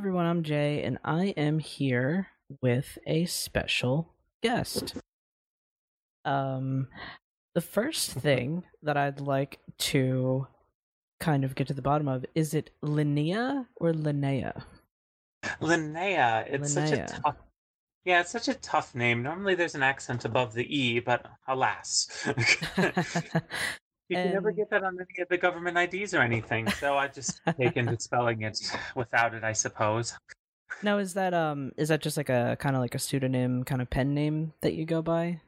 everyone, I'm Jay, and I am here with a special guest. Um, the first thing that I'd like to kind of get to the bottom of is it Linnea or Linnea? Linnea. It's such a tough. Yeah, it's such a tough name. Normally, there's an accent above the e, but alas, you can never get that on any of the government IDs or anything. So I just taken to spelling it without it, I suppose. now is that um is that just like a kind of like a pseudonym kind of pen name that you go by?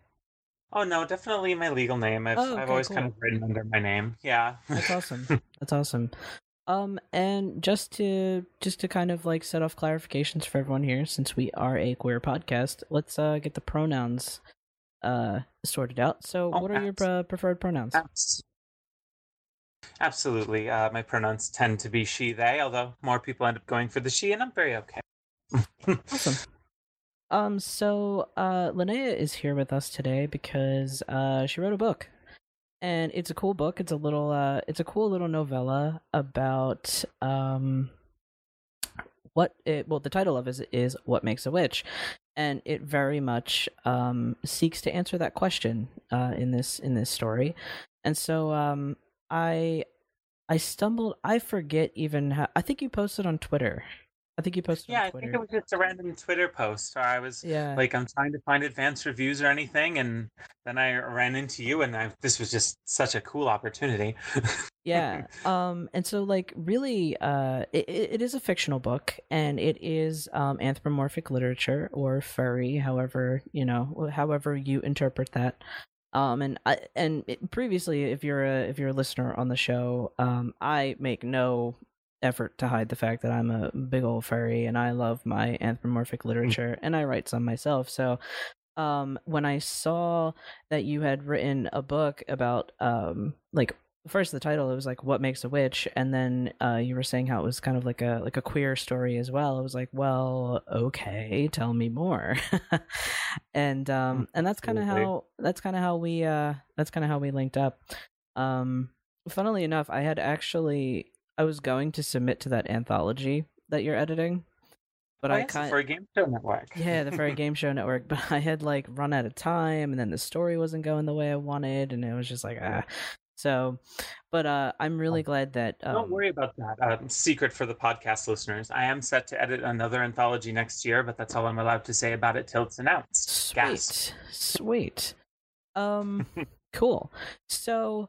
Oh no, definitely my legal name. I've Oh, I've always cool. kind of written under my name. Yeah. That's awesome. That's awesome. Um, and just to just to kind of like set off clarifications for everyone here, since we are a queer podcast, let's uh get the pronouns uh sorted out. So, Oh, what are your uh, preferred pronouns? Abs- Absolutely. Uh, my pronouns tend to be she, they, although more people end up going for the she, and I'm very okay. Awesome. Um, so uh, Linnea is here with us today because uh, she wrote a book, and it's a cool book. It's a little, uh, it's a cool little novella about um, what it. Well, the title of it is "What Makes a Witch," and it very much um seeks to answer that question uh in this in this story. And so um, I I stumbled. I forget even how. I think you posted on Twitter. I think you posted Yeah, I think it was just a random Twitter post I was yeah. like, I'm trying to find advanced reviews or anything, and then I ran into you, and I, this was just such a cool opportunity. yeah um and so like really uh it, it it is a fictional book and it is um anthropomorphic literature or furry however you know however you interpret that um and i and it, previously if you're a if you're a listener on the show um i make no effort to hide the fact that i'm a big old furry and i love my anthropomorphic literature and i write some myself. So um when i saw that you had written a book about um like first the title it was like what makes a witch and then uh you were saying how it was kind of like a like a queer story as well it was like well okay tell me more and um and that's kind of how that's kind of how we uh that's kind of how we linked up um funnily enough i had actually i was going to submit to that anthology that you're editing but oh, i kind for a game show network. yeah, the Furry Game Show Network. But I had like run out of time, and then the story wasn't going the way I wanted, and it was just like ah. So, but uh, I'm really glad that. Um, Don't worry about that. Uh, secret for the podcast listeners. I am set to edit another anthology next year, but that's all I'm allowed to say about it till it's announced. Sweet, Gasp. sweet. Um, cool. So,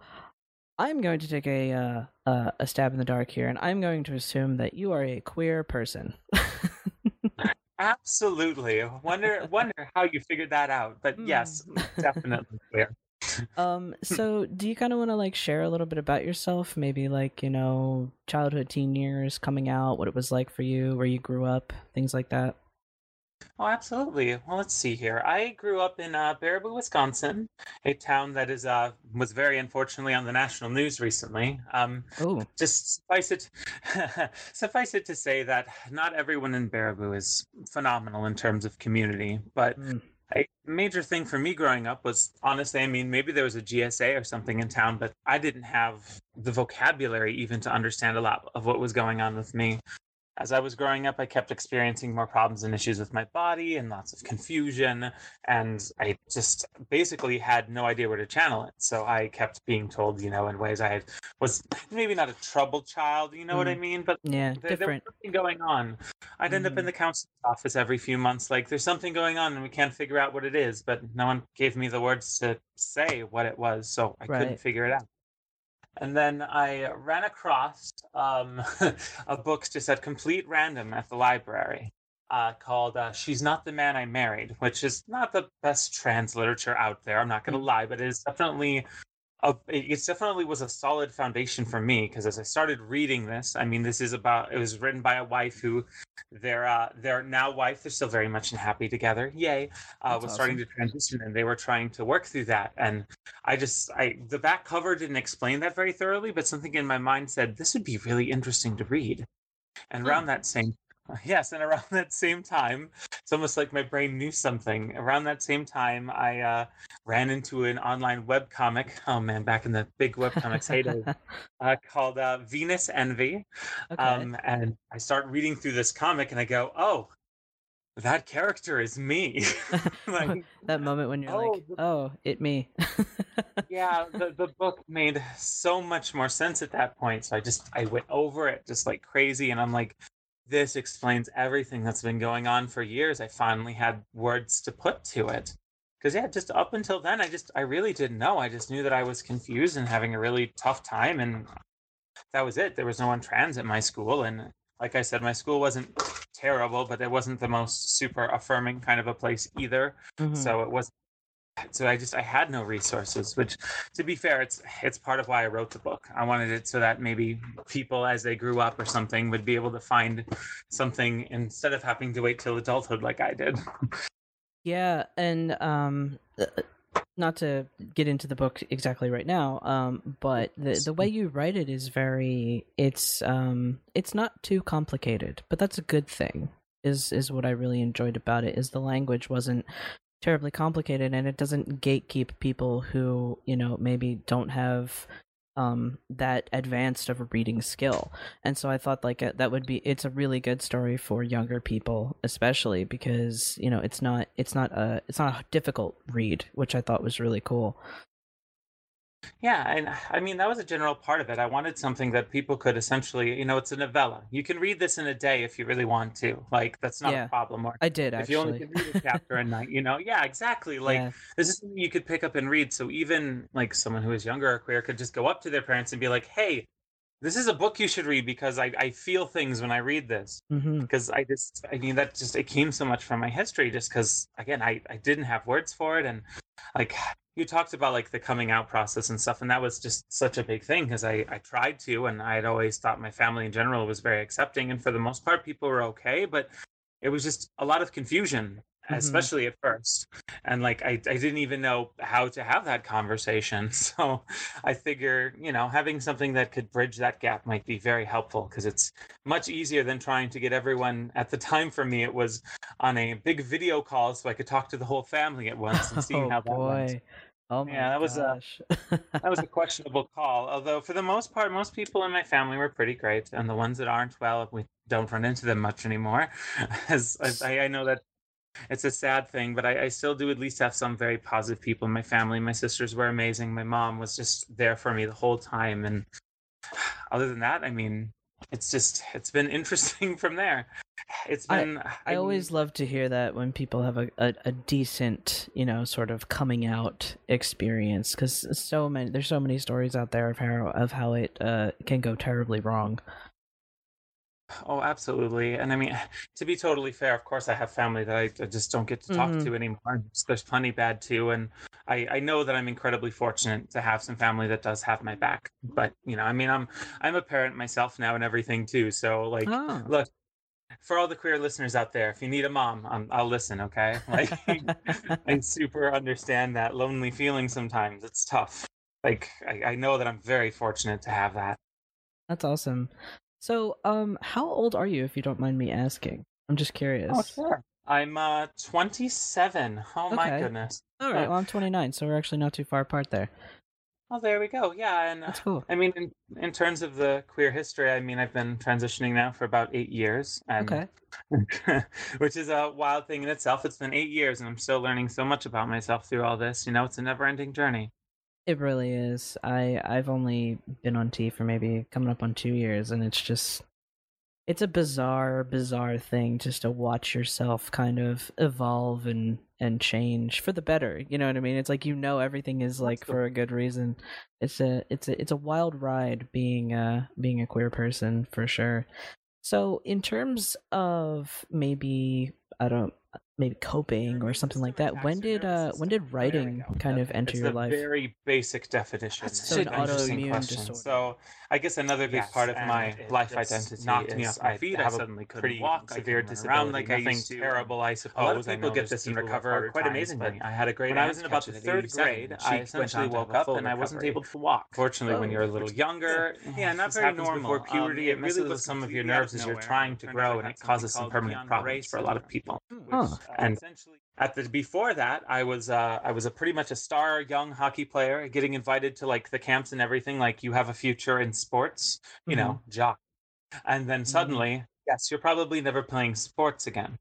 I'm going to take a uh, uh, a stab in the dark here, and I'm going to assume that you are a queer person. Absolutely. Wonder wonder how you figured that out. But Hmm. yes, definitely clear. Um, so do you kind of want to like share a little bit about yourself? Maybe like you know childhood, teen years, coming out, what it was like for you, where you grew up, things like that. Oh, absolutely. Well, let's see here. I grew up in uh, Baraboo, Wisconsin, a town that is uh, was very unfortunately on the national news recently. Um, Oh, just suffice it suffice it to say that not everyone in Baraboo is phenomenal in terms of community, but mm, a major thing for me growing up was honestly, I mean, maybe there was a GSA or something in town, but I didn't have the vocabulary even to understand a lot of what was going on with me. As I was growing up, I kept experiencing more problems and issues with my body and lots of confusion. And I just basically had no idea where to channel it. So I kept being told, you know, in ways I had, was maybe not a troubled child, you know what I mean? But yeah, there, there was different. something going on. I'd end up in Mhm. the counselor's office every few months, like there's something going on and we can't figure out what it is, but no one gave me the words to say what it was, so I Right. couldn't figure it out. And then I ran across um, a book just at complete random at the library uh, called uh, She's Not the Man I Married, which is not the best trans literature out there. I'm not going to Mm. lie, but it is definitely. A, it definitely was a solid foundation for me because as I started reading this, I mean, this is about. It was written by a wife who, their uh, their now wife, they're still very much and happy together. Yay! Uh, was starting awesome. to transition, and they were trying to work through that. And I just, I the back cover didn't explain that very thoroughly, but something in my mind said this would be really interesting to read. And Hmm. around that same Yes, and around that same time, it's almost like my brain knew something. Around that same time, I uh, ran into an online web comic. Oh man, back in the big web comics heyday, uh, called uh, Venus Envy. okay. Um, and I start reading through this comic, and I go, "Oh, that character is me." like, that moment when you're oh, like, the- "Oh, it me." yeah, the the book made so much more sense at that point. So I just I went over it just like crazy, and I'm like, this explains everything that's been going on for years. I finally had words to put to it. Because yeah, just up until then, I just I really didn't know. I just knew that I was confused and having a really tough time, and that was it. There was no one trans at my school, and like I said, my school wasn't terrible, but it wasn't the most super affirming kind of a place either. Mhm. So it was. So I just I had no resources. Which, to be fair, it's it's part of why I wrote the book. I wanted it so that maybe people, as they grew up or something, would be able to find something instead of having to wait till adulthood like I did. Yeah, and um, uh, not to get into the book exactly right now, um, but the the way you write it is very it's um it's not too complicated, but that's a good thing. Is is what I really enjoyed about it is the language wasn't terribly complicated and it doesn't gatekeep people who you know maybe don't have um that advanced of a reading skill. And so i thought like uh, that would be it's a really good story for younger people especially because you know it's not it's not a it's not a difficult read which i thought was really cool Yeah, and I mean that was a general part of it. I wanted something that people could essentially, you know, it's a novella. You can read this in a day if you really want to. Like that's not Yeah. a problem. Or i did actually. if you only can read a chapter a night, you know, yeah, exactly. Like Yeah. this is something you could pick up and read. So even like someone who is younger or queer could just go up to their parents and be like, "Hey, this is a book you should read because I, I feel things when I read this." hmm Because I just, I mean, that just it came so much from my history. Just because, again, I I didn't have words for it, and like you talked about like the coming out process and stuff, and that was just such a big thing because I I tried to, and I had always thought my family in general was very accepting, and for the most part, people were okay, but it was just a lot of confusion Mhm. especially at first. And like I, I didn't even know how to have that conversation. So i figure you know having something that could bridge that gap might be very helpful because it's much easier than trying to get everyone at the time for me. It was on a big video call so i could talk to the whole family at once and see oh how that went. oh Yeah, that was, gosh. that was a questionable call although for the most part most people in my family were pretty great and the ones that aren't well we don't run into them much anymore. As I, I know that it's a sad thing but I, I still do at least have some very positive people in my family. My sisters were amazing. My mom was just there for me the whole time. And other than that i mean it's just it's been interesting from there. It's been I mean, always love to hear that when people have a, a, a decent, you know, sort of coming out experience because so many there's so many stories out there of how of how it uh, can go terribly wrong. Oh, absolutely. And I mean, to be totally fair, of course, I have family that I, I just don't get to talk Mhm. to anymore. There's plenty bad too. And I, I know that I'm incredibly fortunate to have some family that does have my back. But, you know, I mean, I'm I'm a parent myself now and everything too. So like, Oh. look, for all the queer listeners out there, if you need a mom, um, I'll listen, okay? Like, I super understand that lonely feeling sometimes. It's tough. Like, I, I know that I'm very fortunate to have that. That's awesome. So, um, how old are you, if you don't mind me asking? I'm just curious. Oh, sure. I'm uh 27. Oh my Okay. goodness. All right, well, I'm 29, so we're actually not too far apart there. Oh, there we go. Yeah, and uh, That's cool. I mean, in, in terms of the queer history, I mean, I've been transitioning now for about eight years, and Okay. which is a wild thing in itself. It's been eight years, and I'm still learning so much about myself through all this. You know, it's a never-ending journey. It really is. I I've only been on T for maybe coming up on two years, and it's just it's a bizarre, bizarre thing just to watch yourself kind of evolve and and change for the better. You know what I mean? It's like you know everything is like for a good reason. It's a it's a it's a wild ride being uh being a queer person for sure. So in terms of maybe I don't maybe coping or something like that. When did uh when did writing kind of enter it's your the life? very basic definition. That's It's so an an interesting autoimmune question. disorder. So I guess another big Yes, part of my life identity knocked me off my feet. I have suddenly a couldn't pretty walk. I severe disability. around like I Nothing used to. terrible, I suppose. A lot of people get this and people who have recover quite times, amazingly. but I had a great when I was in about the third 87, grade, I she essentially on to have woke up and I wasn't able to walk. Fortunately, when Oh. you're a little younger, Yeah, not very normal. before puberty. Um, it messes with some of your nerves as you're trying to grow, and it causes some permanent problems for a lot of people. Huh. Uh, And essentially at the before that i was uh i was a pretty much a star young hockey player getting invited to like the camps and everything like you have a future in sports you know jock. And then suddenly yes you're probably never playing sports again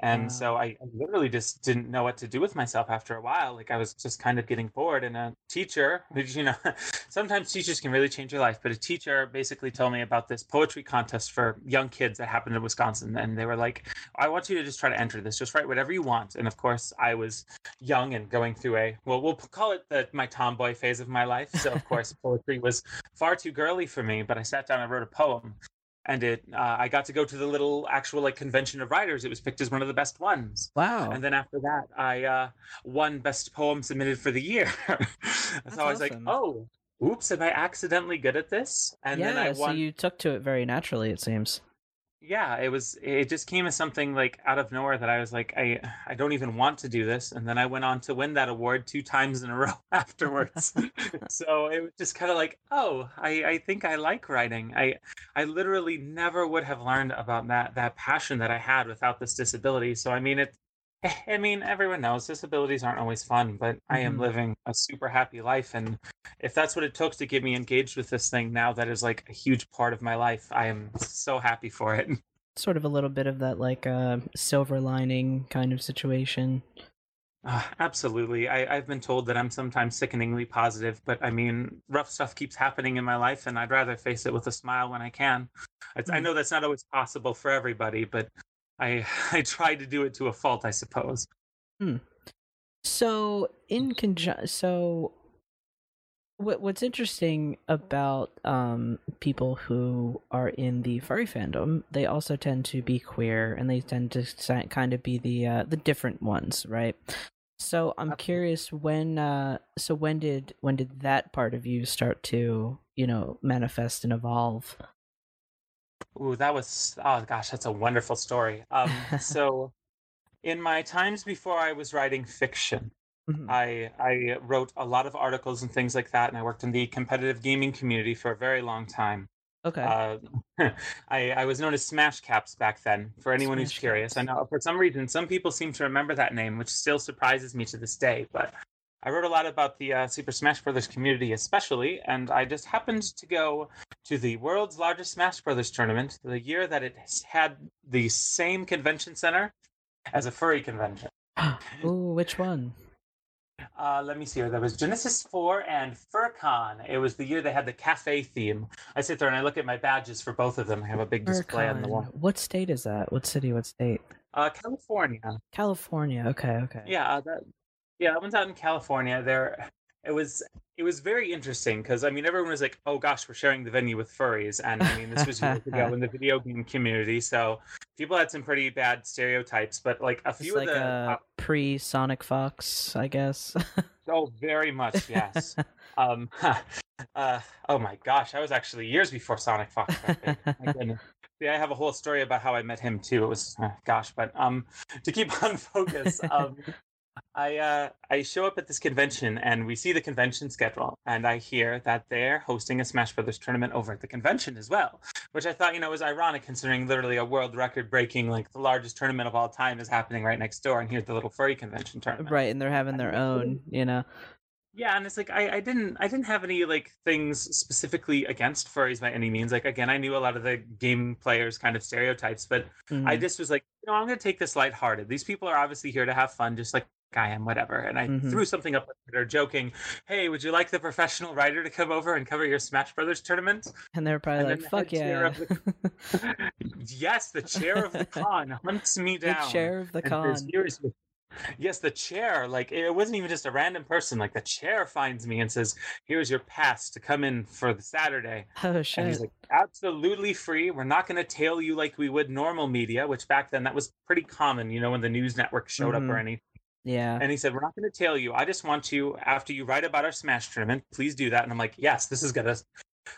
and so I, I literally just didn't know what to do with myself after a while like i was just kind of getting bored and a teacher which you know sometimes teachers can really change your life but a teacher basically told me about this poetry contest for young kids that happened in wisconsin and they were like I want you to just try to enter this. Just write whatever you want. And of course, I was young and going through a well, we'll call it the my tomboy phase of my life. So of course, poetry was far too girly for me. But I sat down and wrote a poem, and it uh, I got to go to the little actual like convention of writers. It was picked as one of the best ones. Wow. And then after that, I uh, won best poem submitted for the year. so I was awesome. like, oh. Oops, am I accidentally good at this? And yeah, then I won. so you took to it very naturally, it seems. Yeah it was it just came as something like out of nowhere that i was like i i don't even want to do this. And then i went on to win that award two times in a row afterwards. So it was just kind of like oh i i think i like writing. I i literally never would have learned about that that passion that i had without this disability. So i mean it I mean, everyone knows disabilities aren't always fun, but I am Mhm. living a super happy life. And if that's what it took to get me engaged with this thing now, that is like a huge part of my life. I am so happy for it. Sort of a little bit of that like uh, silver lining kind of situation. Uh, absolutely. I, I've been told that I'm sometimes sickeningly positive, but I mean, rough stuff keeps happening in my life, and I'd rather face it with a smile when I can. It's, I Mm. know that's not always possible for everybody, but I I try to do it to a fault, I suppose. So in conjun so what what's interesting about um people who are in the furry fandom, they also tend to be queer and they tend to kind of be the uh the different ones, right? So I'm curious when uh so when did when did that part of you start to, you know, manifest and evolve? Ooh, that was oh gosh, that's a wonderful story. Um, so, in my times before I was writing fiction, Mhm. I I wrote a lot of articles and things like that, and I worked in the competitive gaming community for a very long time. okay. Uh, I I was known as Smash Caps back then. For anyone who's Smash curious, I know for some reason some people seem to remember that name, which still surprises me to this day. But I wrote a lot about the uh, Super Smash Brothers community, especially, and I just happened to go to the world's largest Smash Brothers tournament the year that it had the same convention center as a furry convention. Ooh, which one? Uh, let me see here. There was Genesis 4 and FurCon. It was the year they had the cafe theme. I sit there and I look at my badges for both of them. I have a big display on the wall. What state is that? What city? What state? Uh, California. California. Okay, okay. Yeah, uh, that, yeah, that one's out in California. There, it was it was very interesting because I mean everyone was like, "Oh gosh, we're sharing the venue with furries," and I mean this was years ago in the video game community, so people had some pretty bad stereotypes. But like a It's few like of the a pre Sonic Fox, I guess. oh, very much yes. um, uh, oh my gosh, I was actually years before Sonic Fox. got big. My goodness. Yeah, I have a whole story about how I met him too. It was uh, gosh, but um, to keep on focus, um, I uh, I show up at this convention and we see the convention schedule, and I hear that they're hosting a Smash Brothers tournament over at the convention as well, which I thought you know was ironic considering literally a world record breaking like the largest tournament of all time is happening right next door, and here's the little furry convention tournament. right, and they're having their own, you know. Yeah, and it's like I, I didn't I didn't have any like things specifically against furries by any means. Like again, I knew a lot of the game players kind of stereotypes, but I Mhm. just was like, you know, I'm gonna take this lighthearted. These people are obviously here to have fun, just like I am, whatever. And I Mhm. threw something up on Twitter joking, hey, would you like the professional writer to come over and cover your Smash Brothers tournament? and they're probably and like, "Fuck yeah!" of yes, the chair of the con hunts me the down. chair of the con. Yes, the chair, like it wasn't even just a random person. Like the chair finds me and says, "Here's your pass to come in for the Saturday." Oh shit! And he's like, "Absolutely free. We're not going to tail you like we would normal media, which back then that was pretty common. You know, when the news network showed mm-hmm. up or mm-hmm. anything." Yeah. And he said, We're not going to tail you. I just want you, after you write about our Smash tournament, please do that. And I'm like, Yes, this is going to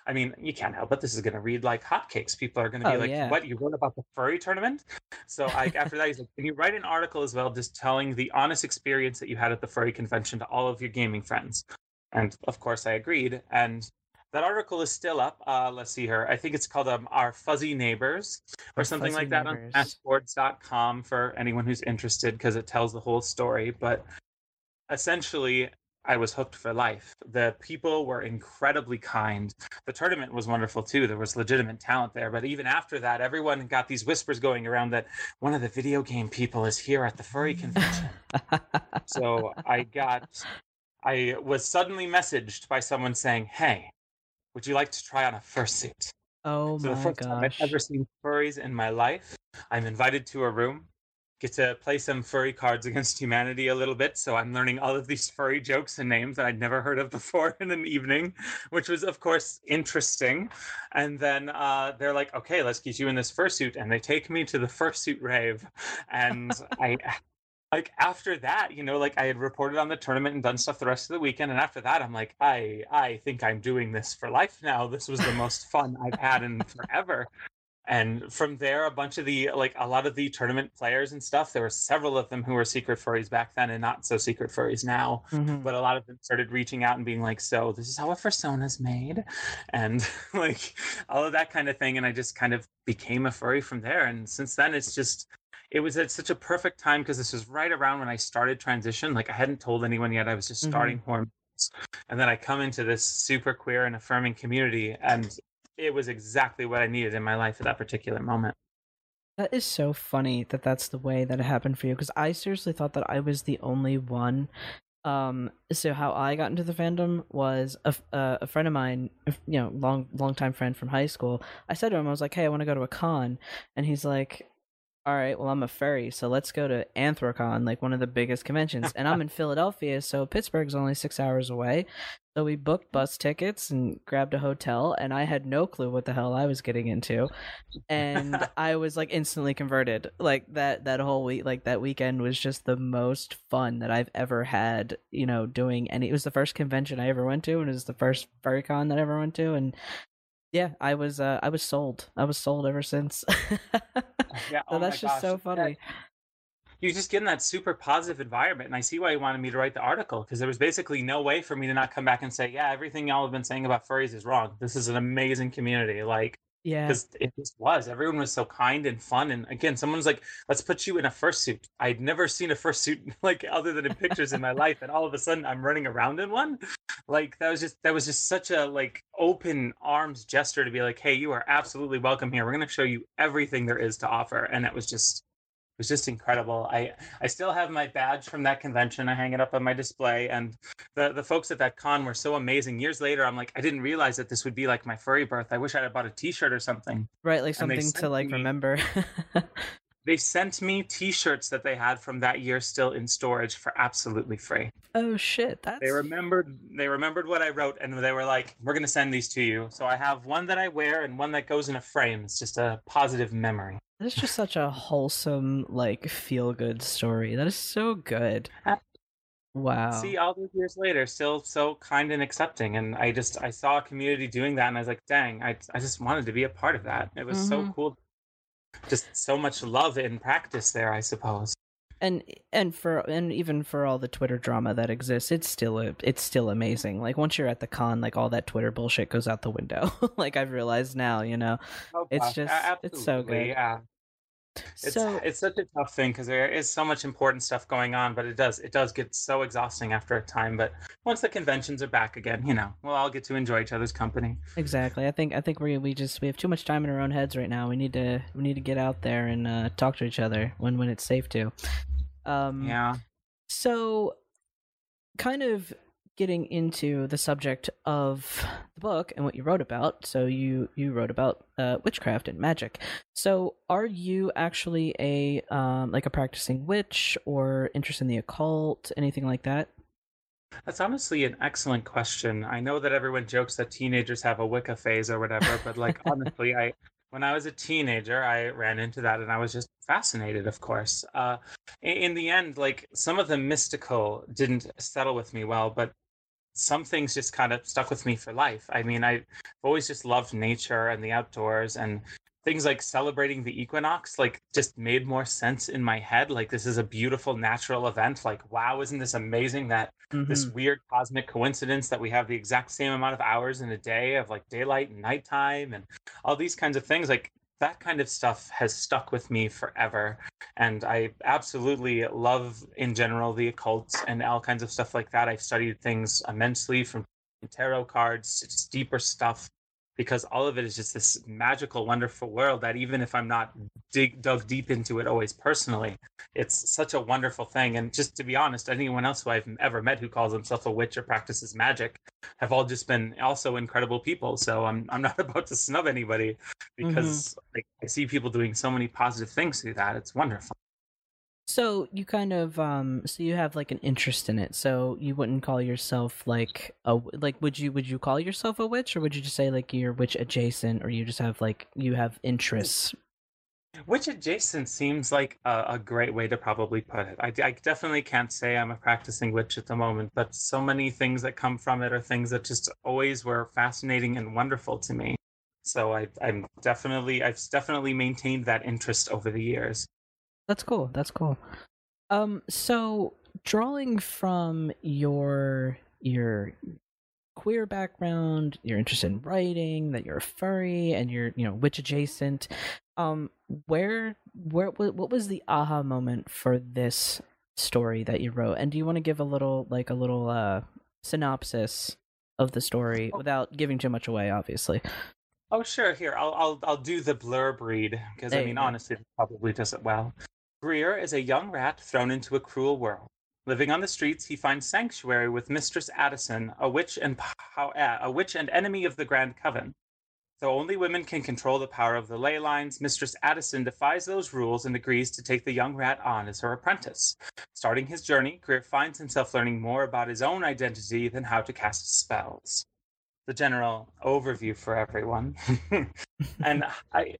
I mean, you can't help it. this is going to read like hotcakes. People are going to be oh, like, yeah. "What you wrote about the furry tournament?" So, I, after that, he's like, "Can you write an article as well, just telling the honest experience that you had at the furry convention to all of your gaming friends?" And of course, I agreed. And that article is still up. Uh, let's see here. I think it's called um, "Our Fuzzy Neighbors" or Our something like that neighbors. on smashboards.com for anyone who's interested, because it tells the whole story. But essentially, I was hooked for life. The people were incredibly kind. The tournament was wonderful too. There was legitimate talent there. But even after that, everyone got these whispers going around that one of the video game people is here at the furry convention. so I got, I was suddenly messaged by someone saying, Hey, would you like to try on a fursuit? Oh so my the first gosh. time I've ever seen furries in my life. I'm invited to a room get to play some furry cards against humanity a little bit. So I'm learning all of these furry jokes and names that I'd never heard of before in an evening, which was, of course, interesting. And then uh, they're like, okay, let's get you in this fursuit. And they take me to the fursuit rave. And I. Like after that, you know, like I had reported on the tournament and done stuff the rest of the weekend, and after that, I'm like, I I think I'm doing this for life now. This was the most fun I've had in forever and from there a bunch of the like a lot of the tournament players and stuff there were several of them who were secret furries back then and not so secret furries now. Mm-hmm. but a lot of them started reaching out and being like so this is how a fursona's made? And like all of that kind of thing. And i just kind of became a furry from there. And since then it's just it was at such a perfect time because this was right around when i started transition. Like i hadn't told anyone yet i was just starting mm-hmm. hormones. And then I come into this super queer and affirming community, and it was exactly what I needed in my life at that particular moment. That is so funny that that's the way that it happened for you because I seriously thought that I was the only one. Um, so how I got into the fandom was a, uh, a friend of mine, you know, long long time friend from high school. I said to him, I was like, "Hey, I want to go to a con," and he's like, all right, well, I'm a furry, so let's go to Anthrocon, like one of the biggest conventions. And I'm in Philadelphia, so Pittsburgh's only six hours away. So we booked bus tickets and grabbed a hotel, and I had no clue what the hell I was getting into. And I was like instantly converted. Like that that whole week, like that weekend was just the most fun that I've ever had. You know, doing any. It was the first convention I ever went to, and it was the first furrycon that I ever went to, and yeah, I was uh, I was sold. I was sold ever since. yeah, oh so that's just gosh. so funny. You just get in that super positive environment, and I see why you wanted me to write the article because there was basically no way for me to not come back and say, "Yeah, everything y'all have been saying about furries is wrong. This is an amazing community." Like, yeah. Because it just was. Everyone was so kind and fun. And again, someone's like, let's put you in a fursuit. I'd never seen a fursuit like other than in pictures in my life. And all of a sudden I'm running around in one. Like that was just that was just such a like open arms gesture to be like, hey, you are absolutely welcome here. We're gonna show you everything there is to offer. And it was just was just incredible. I I still have my badge from that convention. I hang it up on my display, and the the folks at that con were so amazing. Years later, I'm like, I didn't realize that this would be like my furry birth. I wish I had bought a T-shirt or something. Right, like something to like me, remember. they sent me T-shirts that they had from that year still in storage for absolutely free. Oh shit! That's... They remembered. They remembered what I wrote, and they were like, "We're gonna send these to you." So I have one that I wear and one that goes in a frame. It's just a positive memory. It's just such a wholesome, like, feel good story. That is so good. Wow. See, all these years later, still so kind and accepting. And I just, I saw a community doing that and I was like, dang, I, I just wanted to be a part of that. It was mm-hmm. so cool. Just so much love in practice there, I suppose. And and for and even for all the Twitter drama that exists, it's still a, it's still amazing. Like once you're at the con, like all that Twitter bullshit goes out the window. like I've realized now, you know, oh, it's just Absolutely. it's so good. Yeah, it's so, it's such a tough thing because there is so much important stuff going on, but it does it does get so exhausting after a time. But once the conventions are back again, you know, we'll all get to enjoy each other's company. Exactly. I think I think we we just we have too much time in our own heads right now. We need to we need to get out there and uh, talk to each other when when it's safe to. Um, yeah. So, kind of getting into the subject of the book and what you wrote about, so you you wrote about uh, witchcraft and magic. So, are you actually a um, like a practicing witch or interested in the occult, anything like that? That's honestly an excellent question. I know that everyone jokes that teenagers have a Wicca phase or whatever, but like honestly, I when I was a teenager, I ran into that and I was just fascinated, of course. Uh, in the end, like some of the mystical didn't settle with me well, but some things just kind of stuck with me for life. I mean, I've always just loved nature and the outdoors and things like celebrating the equinox like just made more sense in my head like this is a beautiful natural event like wow isn't this amazing that mm-hmm. this weird cosmic coincidence that we have the exact same amount of hours in a day of like daylight and nighttime and all these kinds of things like that kind of stuff has stuck with me forever. And i absolutely love in general the occult and all kinds of stuff like that. I've studied things immensely from tarot cards to deeper stuff because all of it is just this magical, wonderful world that even if I'm not dig, dug deep into it always personally, it's such a wonderful thing. And just to be honest, anyone else who I've ever met who calls himself a witch or practices magic have all just been also incredible people. So I'm I'm not about to snub anybody because mm-hmm. like, I see people doing so many positive things through that. It's wonderful. So you kind of um so you have like an interest in it. So you wouldn't call yourself like a like would you would you call yourself a witch or would you just say like you're witch adjacent or you just have like you have interests? Witch adjacent seems like a, a great way to probably put it. I, I definitely can't say I'm a practicing witch at the moment, but so many things that come from it are things that just always were fascinating and wonderful to me. So I, I'm definitely I've definitely maintained that interest over the years. That's cool. That's cool. Um, so drawing from your your queer background, you're interested in writing, that you're a furry, and you're you know witch adjacent. Um, where where what was the aha moment for this story that you wrote? And do you want to give a little like a little uh synopsis of the story oh. without giving too much away, obviously? Oh sure, here I'll I'll I'll do the blurb read because I mean honestly, it probably does it well. Greer is a young rat thrown into a cruel world. Living on the streets, he finds sanctuary with Mistress Addison, a witch and eh, a witch and enemy of the Grand Coven. Though only women can control the power of the ley lines, Mistress Addison defies those rules and agrees to take the young rat on as her apprentice. Starting his journey, Greer finds himself learning more about his own identity than how to cast spells. The general overview for everyone. and I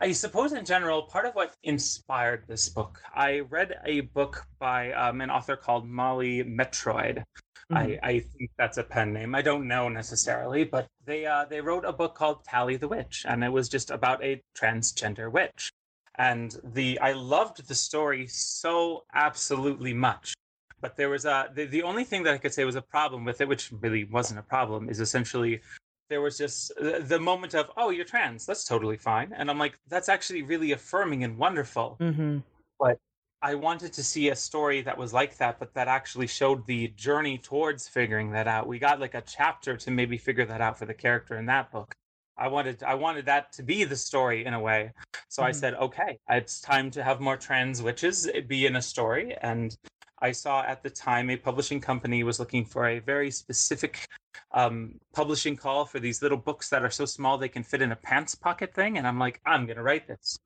I suppose in general, part of what inspired this book, I read a book by um, an author called Molly Metroid. Mm-hmm. I, I, think that's a pen name. I don't know necessarily, but they uh, they wrote a book called Tally the Witch, and it was just about a transgender witch. And the I loved the story so absolutely much. But there was a the, the only thing that I could say was a problem with it, which really wasn't a problem, is essentially there was just the moment of oh you're trans. That's totally fine. And i'm like that's actually really affirming and wonderful. Mm-hmm. but i wanted to see a story that was like that but that actually showed the journey towards figuring that out. We got like a chapter to maybe figure that out for the character in that book. I wanted i wanted that to be the story in a way. So mm-hmm. i said okay it's time to have more trans witches be in a story. And I saw at the time a publishing company was looking for a very specific um, publishing call for these little books that are so small they can fit in a pants pocket thing. And I'm like, I'm going to write this.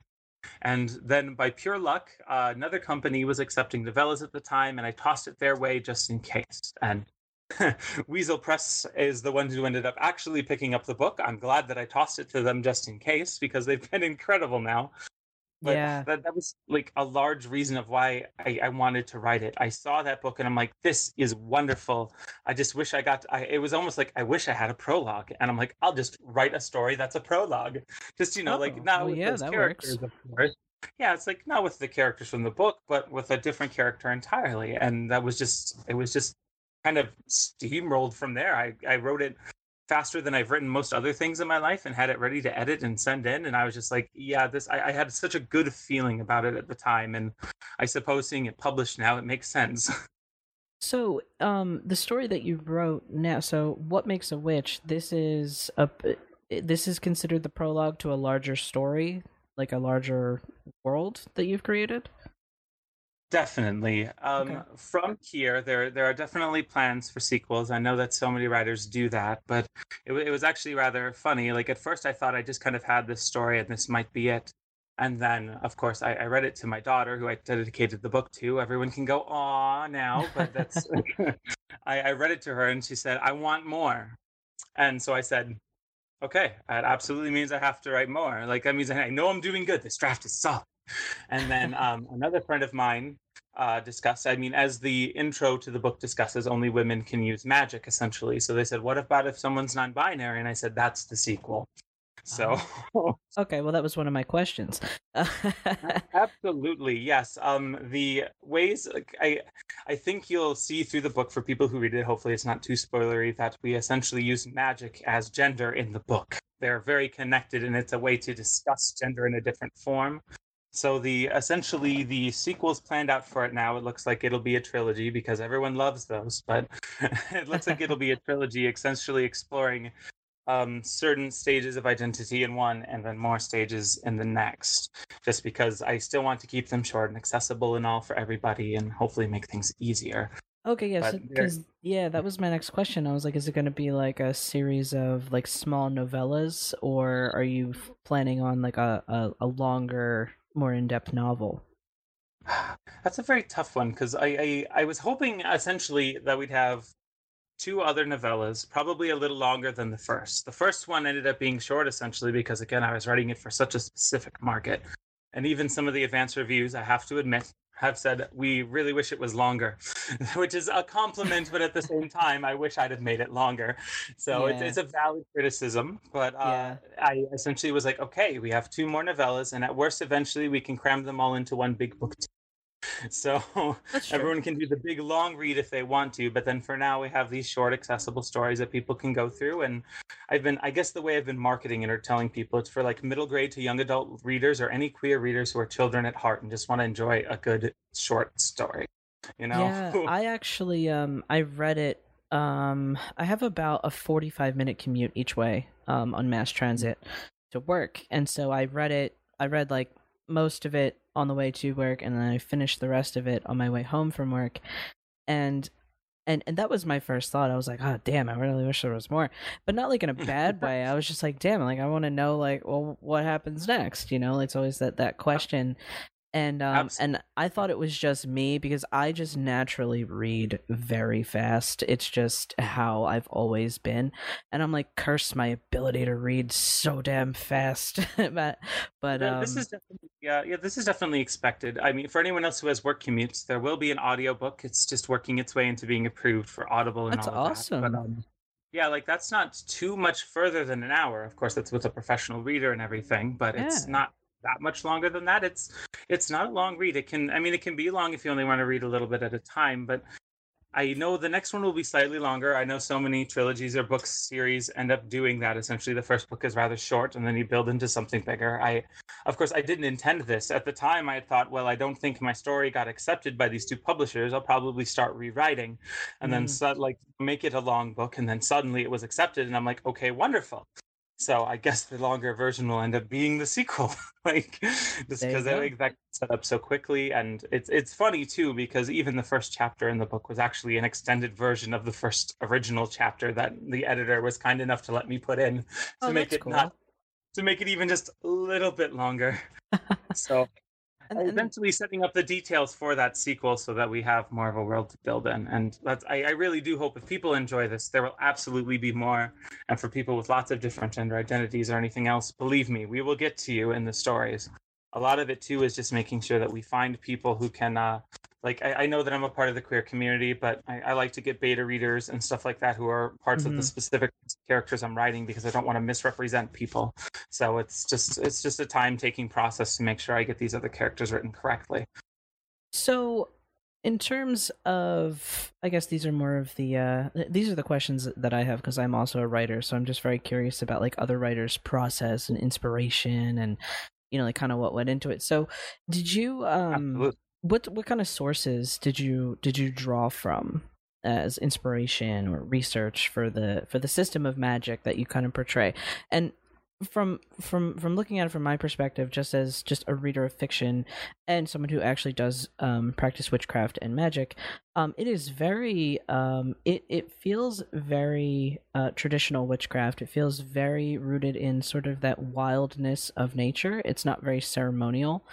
And then by pure luck, uh, another company was accepting novellas at the time, and I tossed it their way just in case. And Weasel Press is the one who ended up actually picking up the book. I'm glad that I tossed it to them just in case because they've been incredible now. But yeah. that, that was like a large reason of why I, I wanted to write it. I saw that book and I'm like, this is wonderful. I just wish I got, to, I, it was almost like, I wish I had a prologue. And I'm like, I'll just write a story that's a prologue. Just, you know, oh, like not well, with yeah, those characters, works. of course. Yeah, it's like not with the characters from the book, but with a different character entirely. And that was just, it was just kind of steamrolled from there. I, I wrote it faster than I've written most other things in my life and had it ready to edit and send in. And I was just like, yeah, this, I, I had such a good feeling about it at the time. And I suppose seeing it published now, it makes sense. So, um, the story that you wrote now. So, what makes a witch? This is a. This is considered the prologue to a larger story, like a larger world that you've created. Definitely. Um, okay. From here, there there are definitely plans for sequels. I know that so many writers do that, but it, it was actually rather funny. Like at first, I thought I just kind of had this story and this might be it. And then, of course, I, I read it to my daughter, who I dedicated the book to. Everyone can go "aw" now, but that's. I, I read it to her, and she said, "I want more." And so I said, "Okay, that absolutely means I have to write more. Like that means I know I'm doing good. This draft is solid." And then um, another friend of mine uh, discussed, I mean, as the intro to the book discusses, only women can use magic, essentially. So they said, what about if someone's non binary? And I said, that's the sequel. So, oh. okay, well, that was one of my questions. Absolutely, yes. Um, the ways I, I think you'll see through the book for people who read it. Hopefully, it's not too spoilery that we essentially use magic as gender in the book. They're very connected, and it's a way to discuss gender in a different form. So the essentially the sequels planned out for it now. It looks like it'll be a trilogy because everyone loves those, but it looks like it'll be a trilogy, essentially exploring um, certain stages of identity in one and then more stages in the next. Just because I still want to keep them short and accessible and all for everybody, and hopefully make things easier. Okay, yes, because yeah, that was my next question. I was like, is it going to be like a series of like small novellas, or are you planning on like a, a, a longer more in-depth novel? That's a very tough one because I, I I was hoping essentially that we'd have two other novellas, probably a little longer than the first. The first one ended up being short essentially because again I was writing it for such a specific market. And even some of the advanced reviews, I have to admit, have said we really wish it was longer, which is a compliment, but at the same time, I wish I'd have made it longer. So yeah. it's, it's a valid criticism, but uh, yeah. I essentially was like, okay, we have two more novellas, and at worst, eventually we can cram them all into one big book. So everyone can do the big long read if they want to, but then for now we have these short accessible stories that people can go through. And I've been, I guess, the way I've been marketing it or telling people it's for like middle grade to young adult readers or any queer readers who are children at heart and just want to enjoy a good short story. You know? Yeah, I actually, um, I read it. Um, I have about a forty-five minute commute each way, um, on mass transit to work, and so I read it. I read like most of it on the way to work and then I finished the rest of it on my way home from work. And and and that was my first thought. I was like, "Oh, damn! I really wish there was more," but not like in a bad way. I was just like, "Damn!" Like I want to know, like, well, what happens next? You know, it's always that that question and um Absolutely. and I thought it was just me because I just naturally read very fast. It's just how I've always been, and I'm like curse my ability to read so damn fast. but but yeah, um, this is definitely yeah yeah this is definitely expected. I mean, for anyone else who has work commutes, there will be an audiobook. It's just working its way into being approved for Audible and that's all awesome. that. But, um, yeah, like that's not too much further than an hour. Of course, that's with a professional reader and everything, but yeah. it's not that much longer than that. It's it's not a long read. It can I mean it can be long if you only want to read a little bit at a time, but I know the next one will be slightly longer. I know so many trilogies or book series end up doing that. Essentially, the first book is rather short, and then you build into something bigger. I, of course, I didn't intend this at the time. I thought, well, I don't think my story got accepted by these two publishers. I'll probably start rewriting, and mm. then so, like make it a long book, and then suddenly it was accepted, and I'm like, okay, wonderful. So I guess the longer version will end up being the sequel, like just because I think that set up so quickly, and it's it's funny too because even the first chapter in the book was actually an extended version of the first original chapter that the editor was kind enough to let me put in to oh, make it cool. not to make it even just a little bit longer. so and, and, eventually setting up the details for that sequel so that we have more of a world to build in. And that's I, I, really do hope if people enjoy this, there will absolutely be more. And for people with lots of different gender identities or anything else, believe me, we will get to you in the stories. A lot of it too is just making sure that we find people who can uh, like I, I, know that I'm a part of the queer community, but I, I, like to get beta readers and stuff like that who are parts mm-hmm. of the mm-hmm. specific characters I'm writing because I don't want to misrepresent people. So it's just it's just a time taking process to make sure I get these other characters written correctly. So in terms of i guess these are more of the uh these are the questions that i have because i'm also a writer so i'm just very curious about like other writers process and inspiration and you know like kind of what went into it so did you um Absolutely what what kind of sources did you did you draw from as inspiration or research for the for the system of magic that you kind of portray and from from from looking at it from my perspective, just as just a reader of fiction and someone who actually does um, practice witchcraft and magic, um, it is very um, it it feels very uh, traditional witchcraft. It feels very rooted in sort of that wildness of nature. It's not very ceremonial,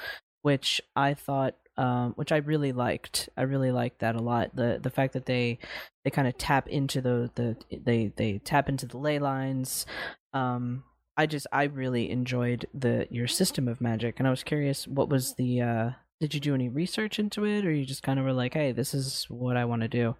which I thought um, which I really liked. I really liked that a lot. The the fact that they they kind of tap into the the they they tap into the ley lines. Um, I just I really enjoyed the your system of magic, and I was curious what was the uh, did you do any research into it, or you just kind of were like, hey, this is what I want to do.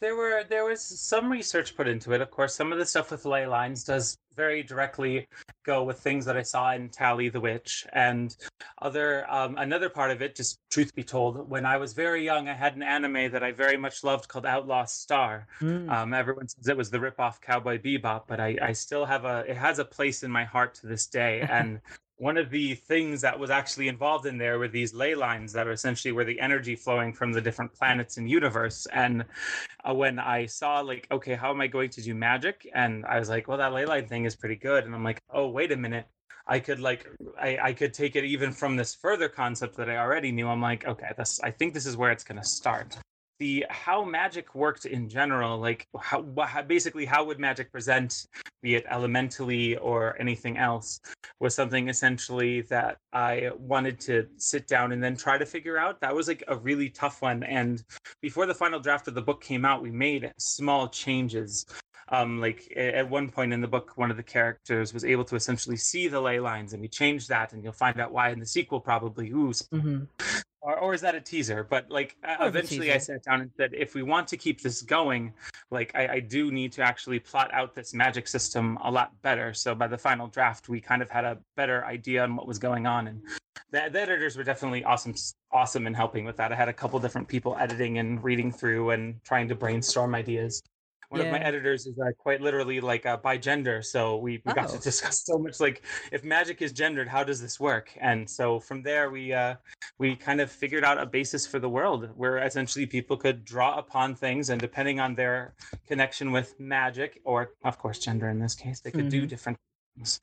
There were there was some research put into it. Of course, some of the stuff with ley lines does very directly go with things that I saw in Tally the Witch, and other um, another part of it. Just truth be told, when I was very young, I had an anime that I very much loved called Outlaw Star. Mm. Um, everyone says it was the ripoff Cowboy Bebop, but I, I still have a it has a place in my heart to this day, and one of the things that was actually involved in there were these ley lines that are essentially were the energy flowing from the different planets and universe. And uh, when i saw like okay how am i going to do magic? And i was like well that ley line thing is pretty good. And i'm like oh wait a minute. I could like i, I could take it even from this further concept that i already knew. I'm like okay this i think this is where it's going to start the how magic worked in general like how, how, basically how would magic present be it elementally or anything else was something essentially that i wanted to sit down and then try to figure out. That was like a really tough one and before the final draft of the book came out we made small changes. Um, like at one point in the book, one of the characters was able to essentially see the ley lines, and we changed that, and you'll find out why in the sequel, probably. Ooh, mm-hmm or, or is that a teaser? But like eventually, I sat down and said, if we want to keep this going, like I, I, do need to actually plot out this magic system a lot better. So by the final draft, we kind of had a better idea on what was going on, and the, the editors were definitely awesome, awesome in helping with that. I had a couple different people editing and reading through and trying to brainstorm ideas one yeah. of my editors is uh, quite literally like uh, bi gender so we, we oh. got to oh. discuss so much like if magic is gendered how does this work and so from there we uh, we kind of figured out a basis for the world where essentially people could draw upon things and depending on their connection with magic or of course gender in this case they could mm-hmm. do different things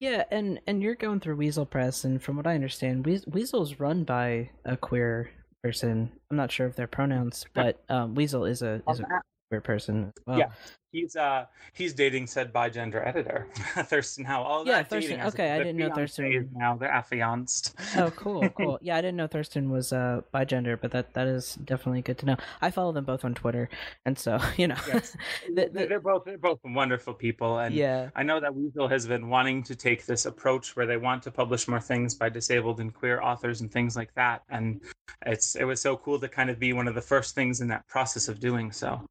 yeah, and and you're going through Weasel Press, and from what I understand, Weasel's run by a queer person. I'm not sure of their pronouns, but um, Weasel is a is a person. Well. Yeah, he's uh he's dating said bi gender editor Thurston Howell. All yeah, Thurston. Okay, I didn't know Thurston. Now they're affianced. oh, cool, cool. Yeah, I didn't know Thurston was uh bi gender, but that that is definitely good to know. I follow them both on Twitter, and so you know, yes. the, the, they're both they're both wonderful people, and yeah, I know that Weasel has been wanting to take this approach where they want to publish more things by disabled and queer authors and things like that, and it's it was so cool to kind of be one of the first things in that process of doing so.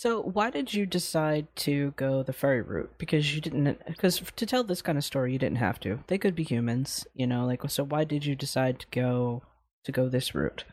So why did you decide to go the furry route? Because you didn't because to tell this kind of story you didn't have to. They could be humans, you know, like so why did you decide to go to go this route?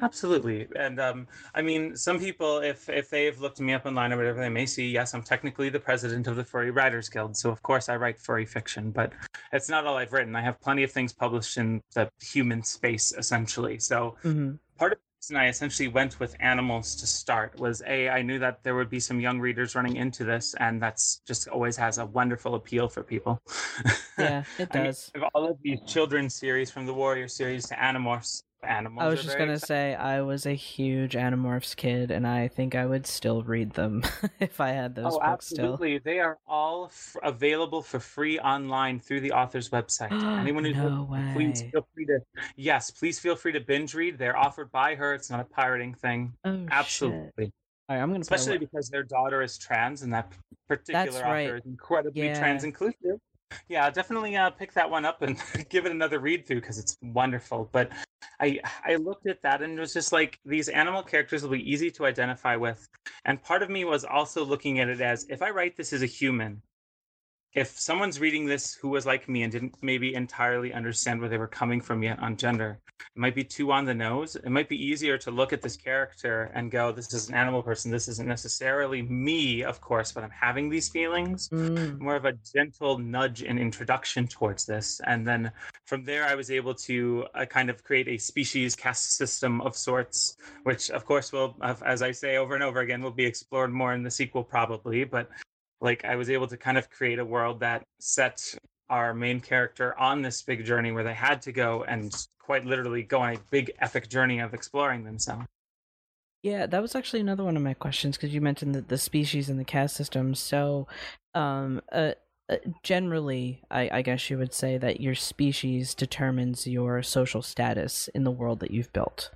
Absolutely. And um, I mean, some people, if if they've looked me up online or whatever, they may see, yes, I'm technically the president of the Furry Writers Guild. So, of course, I write furry fiction, but it's not all I've written. I have plenty of things published in the human space, essentially. So, mm-hmm. part of and I essentially went with animals to start was a I knew that there would be some young readers running into this, and that's just always has a wonderful appeal for people. Yeah, it does. I mean, all of these children's series, from the Warrior series to Animorphs, animals. I was just gonna say I was a huge Animorphs kid, and I think I would still read them if I had those oh, books absolutely. still. They are all f- available for free online through the author's website. Anyone who's no please feel free to yes, please feel free to binge read. They're offered by her. It's not a pirating thing. Oh, absolutely. Shit. All right, I'm gonna especially because their daughter is trans, and that particular That's author right. is incredibly yeah. trans inclusive yeah definitely uh, pick that one up and give it another read through because it's wonderful but i i looked at that and it was just like these animal characters will be easy to identify with and part of me was also looking at it as if i write this as a human if someone's reading this who was like me and didn't maybe entirely understand where they were coming from yet on gender, it might be too on the nose. It might be easier to look at this character and go, this is an animal person. This isn't necessarily me, of course, but I'm having these feelings. Mm. More of a gentle nudge and introduction towards this. And then from there, I was able to uh, kind of create a species caste system of sorts, which, of course, will, as I say over and over again, will be explored more in the sequel probably. But like I was able to kind of create a world that set our main character on this big journey where they had to go and quite literally go on a big epic journey of exploring themselves. Yeah, that was actually another one of my questions because you mentioned the, the species and the caste system. So, um, uh, uh, generally, I, I guess you would say that your species determines your social status in the world that you've built.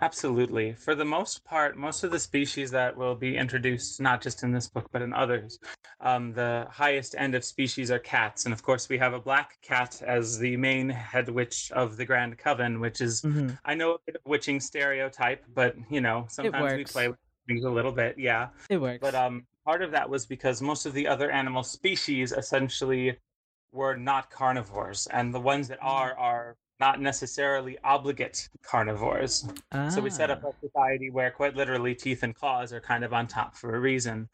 Absolutely. For the most part, most of the species that will be introduced, not just in this book, but in others, um, the highest end of species are cats. And of course, we have a black cat as the main head witch of the Grand Coven, which is, mm-hmm. I know, a bit of witching stereotype, but, you know, sometimes we play with things a little bit. Yeah. It works. But um, part of that was because most of the other animal species essentially were not carnivores. And the ones that are, mm-hmm. are not necessarily obligate carnivores. Ah. So we set up ah. a society where quite literally teeth and claws are kind of on top for a reason.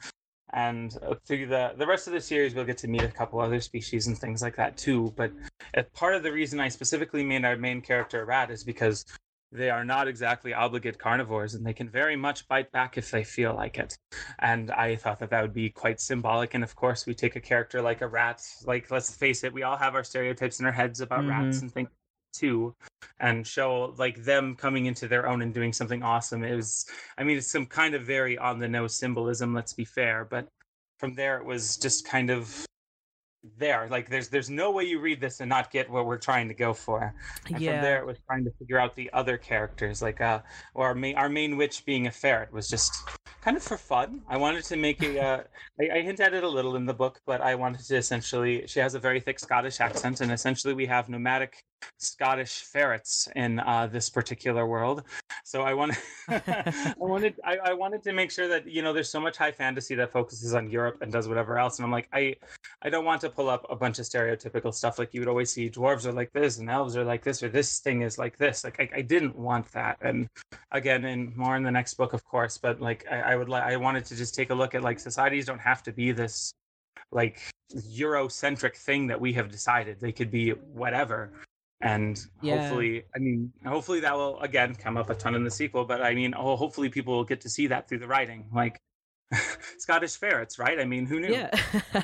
And uh, through the the rest of the series, we'll get to meet a couple other species and things like that too. But uh, part of the reason I specifically made our main character a rat is because they are not exactly obligate carnivores and they can very much bite back if they feel like it and i thought that that would be quite symbolic and of course we take a character like a rat like let's face it we all have our stereotypes in our heads about mm-hmm. rats and things too and show like them coming into their own and doing something awesome. It was i mean it's some kind of very on the nose symbolism let's be fair but from there it was just kind of there. Like there's there's no way you read this and not get what we're trying to go for. And yeah. from there it was trying to figure out the other characters like uh or our main, our main witch being a ferret was just kind of for fun. I wanted to make a uh, I, I hint at it a little in the book but i wanted to essentially she has a very thick scottish accent and essentially we have nomadic Scottish ferrets in uh, this particular world. So I wanted, I wanted, I, I, wanted to make sure that you know there's so much high fantasy that focuses on Europe and does whatever else, and I'm like, I, I don't want to pull up a bunch of stereotypical stuff like you would always see. Dwarves are like this, and elves are like this, or this thing is like this. Like I, I didn't want that, and again, and more in the next book, of course. But like I, I would like, I wanted to just take a look at like societies don't have to be this like Eurocentric thing that we have decided. They could be whatever and yeah. hopefully i mean hopefully that will again come up a ton in the sequel but i mean oh, hopefully people will get to see that through the writing like scottish ferrets right? I mean who knew? Yeah.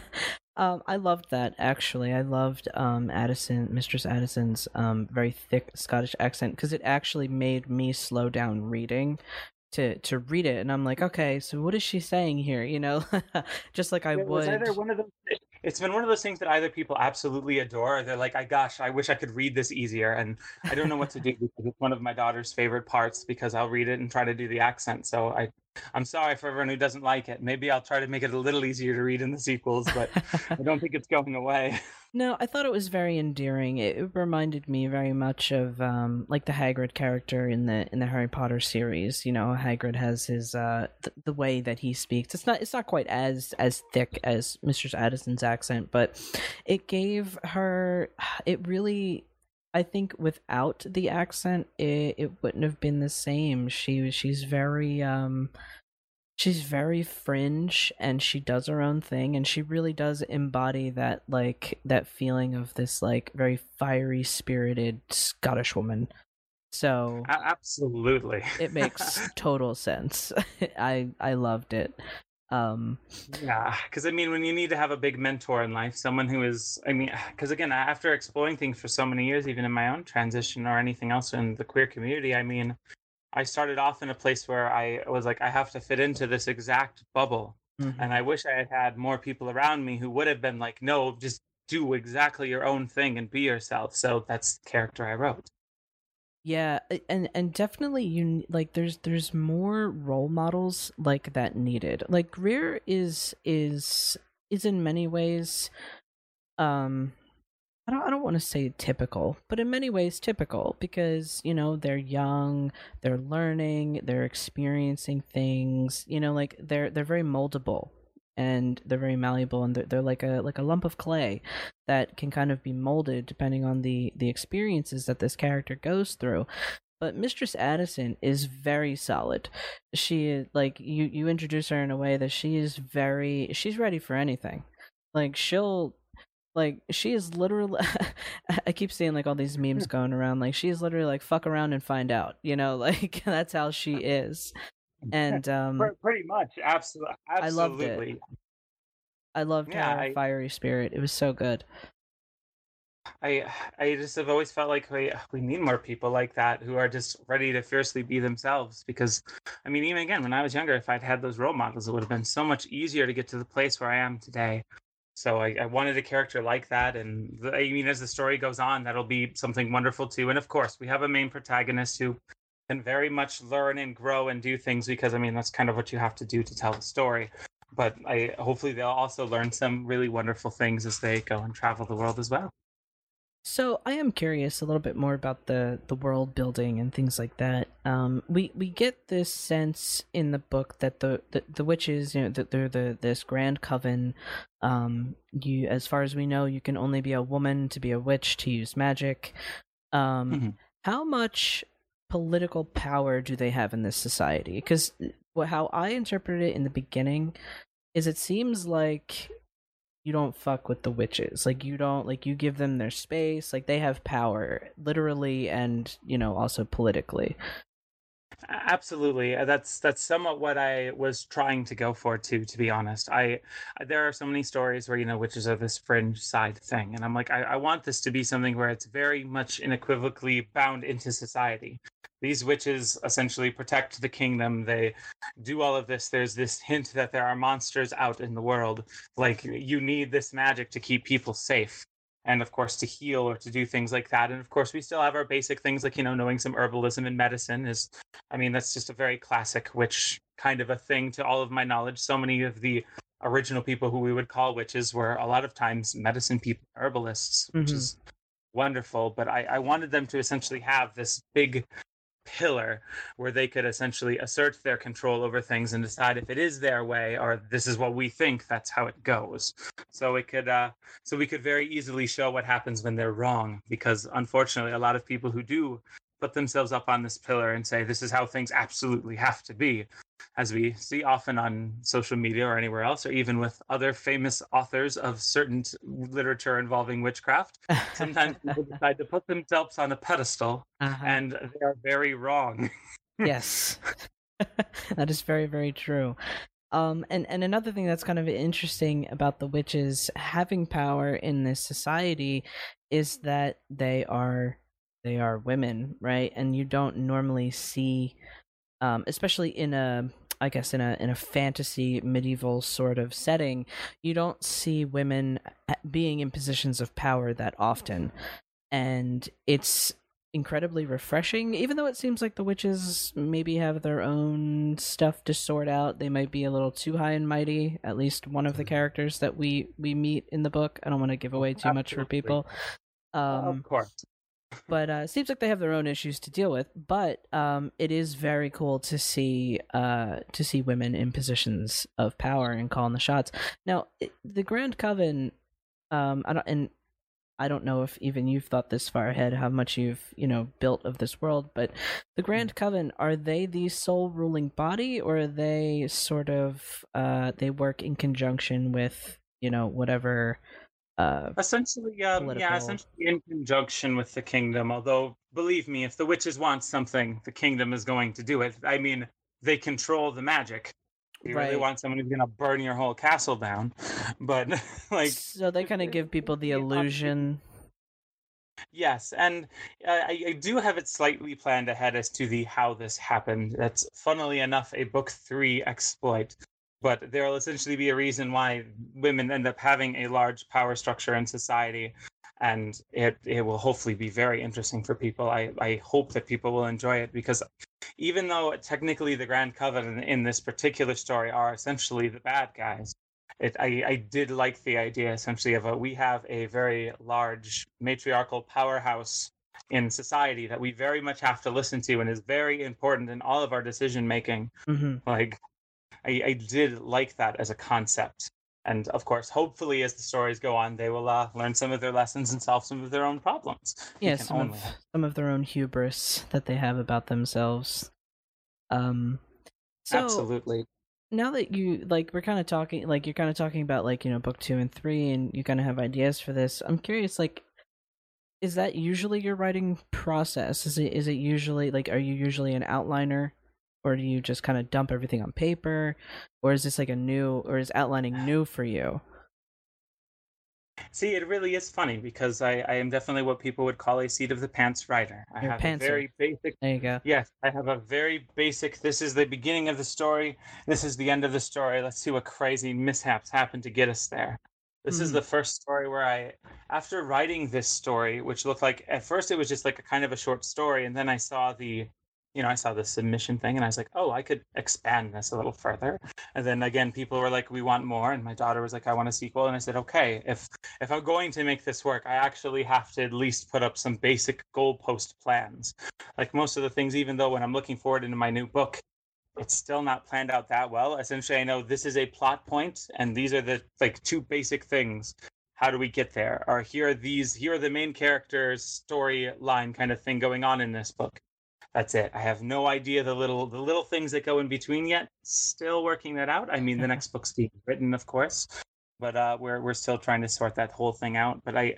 Um, i loved that actually. I loved um, addison mistress addison's um, very thick scottish accent because it actually made me slow down reading to to read it and i'm like okay so what is she saying here you know just like i it would either one of those it's been one of those things that either people absolutely adore or they're like, I gosh, I wish I could read this easier. And I don't know what to do because it's one of my daughter's favorite parts because I'll read it and try to do the accent. So I I'm sorry for everyone who doesn't like it. Maybe I'll try to make it a little easier to read in the sequels, but I don't think it's going away. No, I thought it was very endearing. It, reminded me very much of um, like the Hagrid character in the in the Harry Potter series. You know, Hagrid has his uh, th- the way that he speaks. It's not it's not quite as as thick as Mistress Addison's accent, but it gave her. It really I think without the accent, it, it wouldn't have been the same. She she's very um she's very fringe and she does her own thing and she really does embody that like that feeling of this like very fiery spirited Scottish woman. So absolutely. it makes total sense. I I loved it. Um yeah, cuz I mean when you need to have a big mentor in life, someone who is I mean cuz again after exploring things for so many years even in my own transition or anything else in the queer community, I mean I started off in a place where I was like, I have to fit into this exact bubble. Mm-hmm. And I wish I had had more people around me who would have been like, no, just do exactly your own thing and be yourself. So that's the character I wrote. Yeah, and and definitely you like there's there's more role models like that needed. Like Greer is is is in many ways um I don't I don't want to say typical, but in many ways typical because, you know, they're young, they're learning, they're experiencing things, you know, like they're they're very moldable and they're very malleable and they're, they're like a like a lump of clay that can kind of be molded depending on the the experiences that this character goes through. But mistress addison is very solid. She like you you introduce her in a way that she is very she's ready for anything. Like she'll like she is literally i keep seeing like all these memes hmm. going around like she is literally like fuck around and find out you know? Like that's how she is and um pretty much absolutely absolutely i loved it I loved Yeah, her I- fiery spirit. It was so good. I I just have always felt like we we need more people like that who are just ready to fiercely be themselves. Because I mean, even again, when I was younger, if I'd had those role models, it would have been so much easier to get to the place where I am today. So I, I wanted a character like that, and the, I mean, as the story goes on, that'll be something wonderful too. And of course, we have a main protagonist who can very much learn and grow and do things because I mean that's kind of what you have to do to tell the story. But I hopefully they'll also learn some really wonderful things as they go and travel the world as well. So I am curious a little bit more about the the world building and things like that. Um, we we get this sense in the book that the the, the witches, you know, that they're the this grand coven. Um, you, as far as we know, you can only be a woman to be a witch to use magic. Um, Mhm. how much political power do they have in this society? Because how I interpreted it in the beginning is it seems like you don't fuck with the witches. Like you don't like you give them their space. Like they have power, literally and you know also politically. Absolutely, Uh, that's that's somewhat what I was trying to go for too. To be honest, I there are so many stories where you know witches are this fringe side thing, and I'm like, I, I want this to be something where it's very much unequivocally bound into society. These witches essentially protect the kingdom. They do all of this. There's this hint that there are monsters out in the world. Like you need this magic to keep people safe and of course to heal or to do things like that. And of course we still have our basic things like you know knowing some herbalism and medicine is i mean that's just a very classic witch kind of a thing to all of my knowledge. So many of the original people who we would call witches were a lot of times medicine people herbalists which Mhm. is wonderful. But I, I wanted them to essentially have this big pillar where they could essentially assert their control over things and decide if it is their way or this is what we think that's how it goes. So it could uh so we could very easily show what happens when they're wrong because unfortunately a lot of people who do put themselves up on this pillar and say this is how things absolutely have to be as we see often on social media or anywhere else or even with other famous authors of certain t- literature involving witchcraft. Sometimes people decide to put themselves on a pedestal Uh-huh. and they are very wrong. Yes. That is very very true. Um and and another thing that's kind of interesting about the witches having power in this society is that they are they are women right and you don't normally see um especially in a I guess in a in a fantasy medieval sort of setting, you don't see women being in positions of power that often, and it's incredibly refreshing. Even though it seems like the witches maybe have their own stuff to sort out, they might be a little too high and mighty. At least one of the characters that we we meet in the book. I don't want to give away too much for people. Um, of course but uh, it seems like they have their own issues to deal with. But um, it is very cool to see uh, to see women in positions of power and calling the shots. Now, the Grand Coven, um, I don't, and I don't know if even you've thought this far ahead, how much you've you know built of this world. But the Grand Coven are they the sole ruling body, or are they sort of uh, they work in conjunction with you know whatever? Uh, Essentially, um, political- yeah, essentially in conjunction with the kingdom. Although, believe me, if the witches want something, the kingdom is going to do it. I mean, they control the magic. You really want someone who's going to burn your whole castle down, but like, so they kind of give people the illusion. yes, and uh, I, I do have it slightly planned ahead as to the how this happened. That's funnily enough a book three exploit. But there will essentially be a reason why women end up having a large power structure in society and it it will hopefully be very interesting for people. I I hope that people will enjoy it because even though technically the Grand Covenant in this particular story are essentially the bad guys, it I I did like the idea essentially of a we have a very large matriarchal powerhouse in society that we very much have to listen to and is very important in all of our decision making. hmm Like I, I did like that as a concept. And of course, hopefully, as the stories go on, they will uh, learn some of their lessons and solve some of their own problems. Yeah, some of only some of their own hubris that they have about themselves. Um, so Absolutely. now that you like, we're kind of talking like you're kind of talking about like you know book two and three, and you kind of have ideas for this. I'm curious, like, is that usually your writing process? Is it is it usually like are you usually an outliner? Or do you just kind of dump everything on paper, or is this like a new, or is outlining new for you? See, it really is funny because I, I am definitely what people would call a seat of the pants writer. I You're have a very basic There you go. Yes, I have a very basic. This is the beginning of the story. This is the end of the story. Let's see what crazy mishaps happen to get us there. This is Mhm. the first story where I, after writing this story, which looked like at first it was just like a kind of a short story, and then I saw the, you know, I saw the submission thing, and I was like, oh, I could expand this a little further. And then again, people were like, we want more, and my daughter was like, I want a sequel, and I said, okay, if if I'm going to make this work, I actually have to at least put up some basic goalpost plans. Like most of the things even though when i'm looking forward into my new book it's still not planned out that well. Essentially i know this is a plot point and these are the like two basic things. How do we get there? Or here are these here are the main characters storyline kind of thing going on in this book that's it i have no idea the little the little things that go in between yet still working that out i mean the next book's being written of course but uh we're we're still trying to sort that whole thing out but i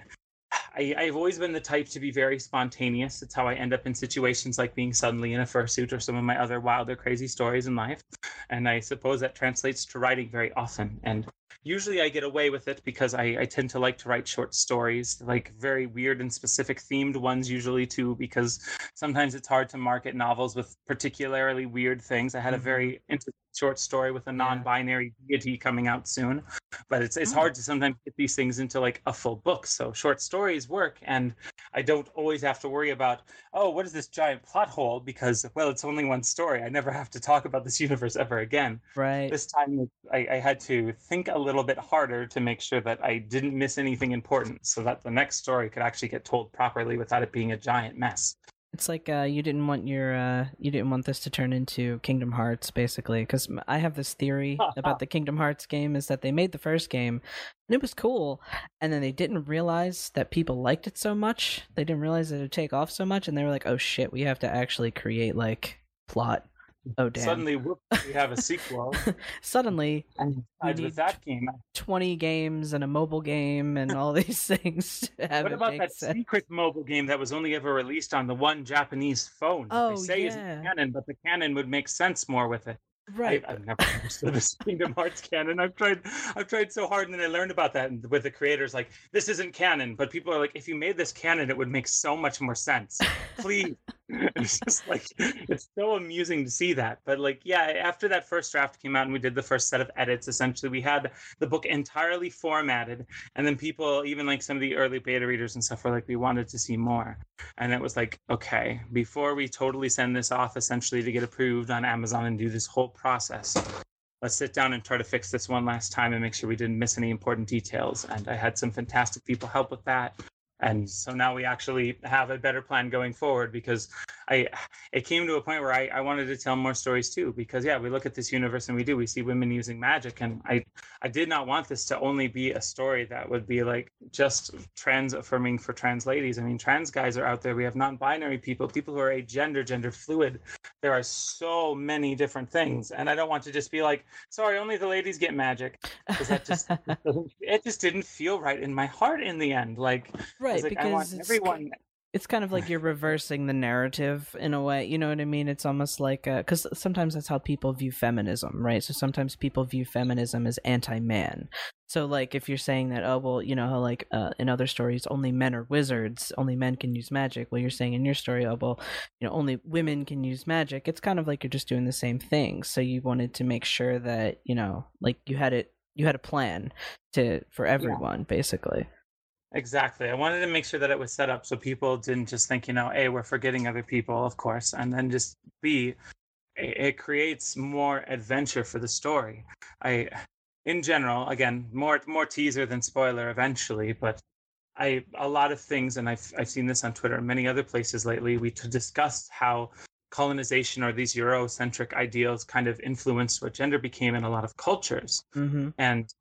I, I've always been the type to be very spontaneous. It's how I end up in situations like being suddenly in a fursuit or some of my other wild or crazy stories in life. And I suppose that translates to writing very often. And usually I get away with it because I, I tend to like to write short stories, like very weird and specific themed ones, usually too, because sometimes it's hard to market novels with particularly weird things. I had a Mhm. very interesting short story with a non binary deity coming out soon but it's it's Oh. hard to sometimes get these things into like a full book. So short stories work, and I don't always have to worry about oh, what is this giant plot hole? Because well, it's only one story. I never have to talk about this universe ever again. Right. This time, I, I had to think a little bit harder to make sure that I didn't miss anything important, so that the next story could actually get told properly without it being a giant mess. It's like uh, you didn't want your uh, you didn't want this to turn into Kingdom Hearts, basically. Because I have this theory about the Kingdom Hearts game is that they made the first game and it was cool, and then they didn't realize that people liked it so much. They didn't realize it would take off so much, and they were like, "Oh shit, we have to actually create like plot." Oh damn! Suddenly, whoop, we have a sequel. Suddenly, and besides need with that game, twenty games and a mobile game and all these things. To have What about that sense. secret mobile game that was only ever released on the one Japanese phone? that Oh, they say yeah. isn't canon, but the canon would make sense more with it. Right. I, I've never understood this Kingdom Hearts canon. I've tried, I've tried so hard, and then I learned about that and with the creators. Like, this isn't canon, but people are like, if you made this canon, it would make so much more sense. Please. it's just like it's so amusing to see that. But like, yeah, after that first draft came out and we did the first set of edits, essentially we had the book entirely formatted, and then people, even like some of the early beta readers and stuff, were like, we wanted to see more. And it was like, okay, before we totally send this off essentially to get approved on Amazon and do this whole process, let's sit down and try to fix this one last time and make sure we didn't miss any important details. And I had some fantastic people help with that. And so now we actually have a better plan going forward because I it came to a point where I, I wanted to tell more stories too. Because yeah, we look at this universe and we do, we see women using magic. And I I did not want this to only be a story that would be like just trans affirming for trans ladies. I mean, trans guys are out there. We have non-binary people, people who are a gender gender fluid. There are so many different things. And I don't want to just be like, sorry, only the ladies get magic. Because that just it just didn't feel right in my heart in the end. Like right like, I want because everyone it's kind of like you're reversing the narrative in a way you know what i mean? It's almost like because sometimes that's how people view feminism right? So sometimes people view feminism as anti-man. So like if you're saying that oh well you know how like uh, in other stories only men are wizards only men can use magic well you're saying in your story oh well you know only women can use magic it's kind of like you're just doing the same thing. So you wanted to make sure that you know like you had it you had a plan to for everyone basically Exactly. I wanted to make sure that it was set up so people didn't just think, you know, A, we're forgetting other people, of course, and then just B, it, creates more adventure for the story. I, in general, again, more more teaser than spoiler eventually, but I a lot of things, and I've I've seen this on Twitter and many other places lately. We discussed how colonization or these Eurocentric ideals kind of influenced what gender became in a lot of cultures mm-hmm and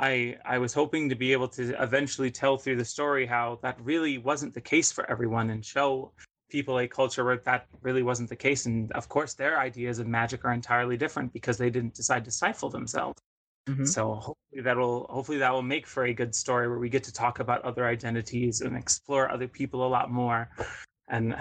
I I was hoping to be able to eventually tell through the story how that really wasn't the case for everyone and show people a culture where that really wasn't the case. And of course their ideas of magic are entirely different because they didn't decide to stifle themselves. Mhm. so hopefully that will hopefully that will make for a good story where we get to talk about other identities and explore other people a lot more. And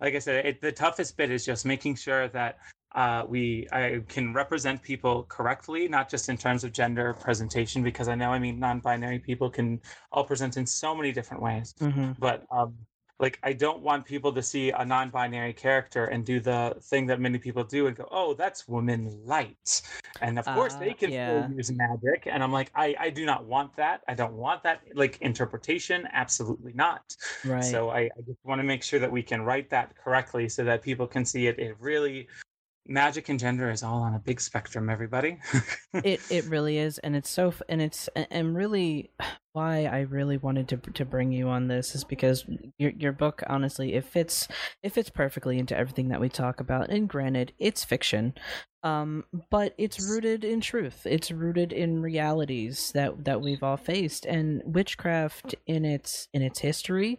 like i said it, the toughest bit is just making sure that uh, we I can represent people correctly, not just in terms of gender presentation, because I know I mean non-binary people can all present in so many different ways. Mm-hmm. But um, like I don't want people to see a non-binary character and do the thing that many people do and go, "Oh, that's woman light," and of course they Uh, can yeah. still use magic. And I'm like, I I do not want that. I don't want that like interpretation. Absolutely not. Right. So I, I just want to make sure that we can write that correctly so that people can see it. It really, magic and gender is all on a big spectrum. Everybody. it it really is and it's so and it's and really why I really wanted to to bring you on this is because your your book honestly it fits it fits perfectly into everything that we talk about and granted it's fiction um but it's rooted in truth it's rooted in realities that that we've all faced and witchcraft in its in its history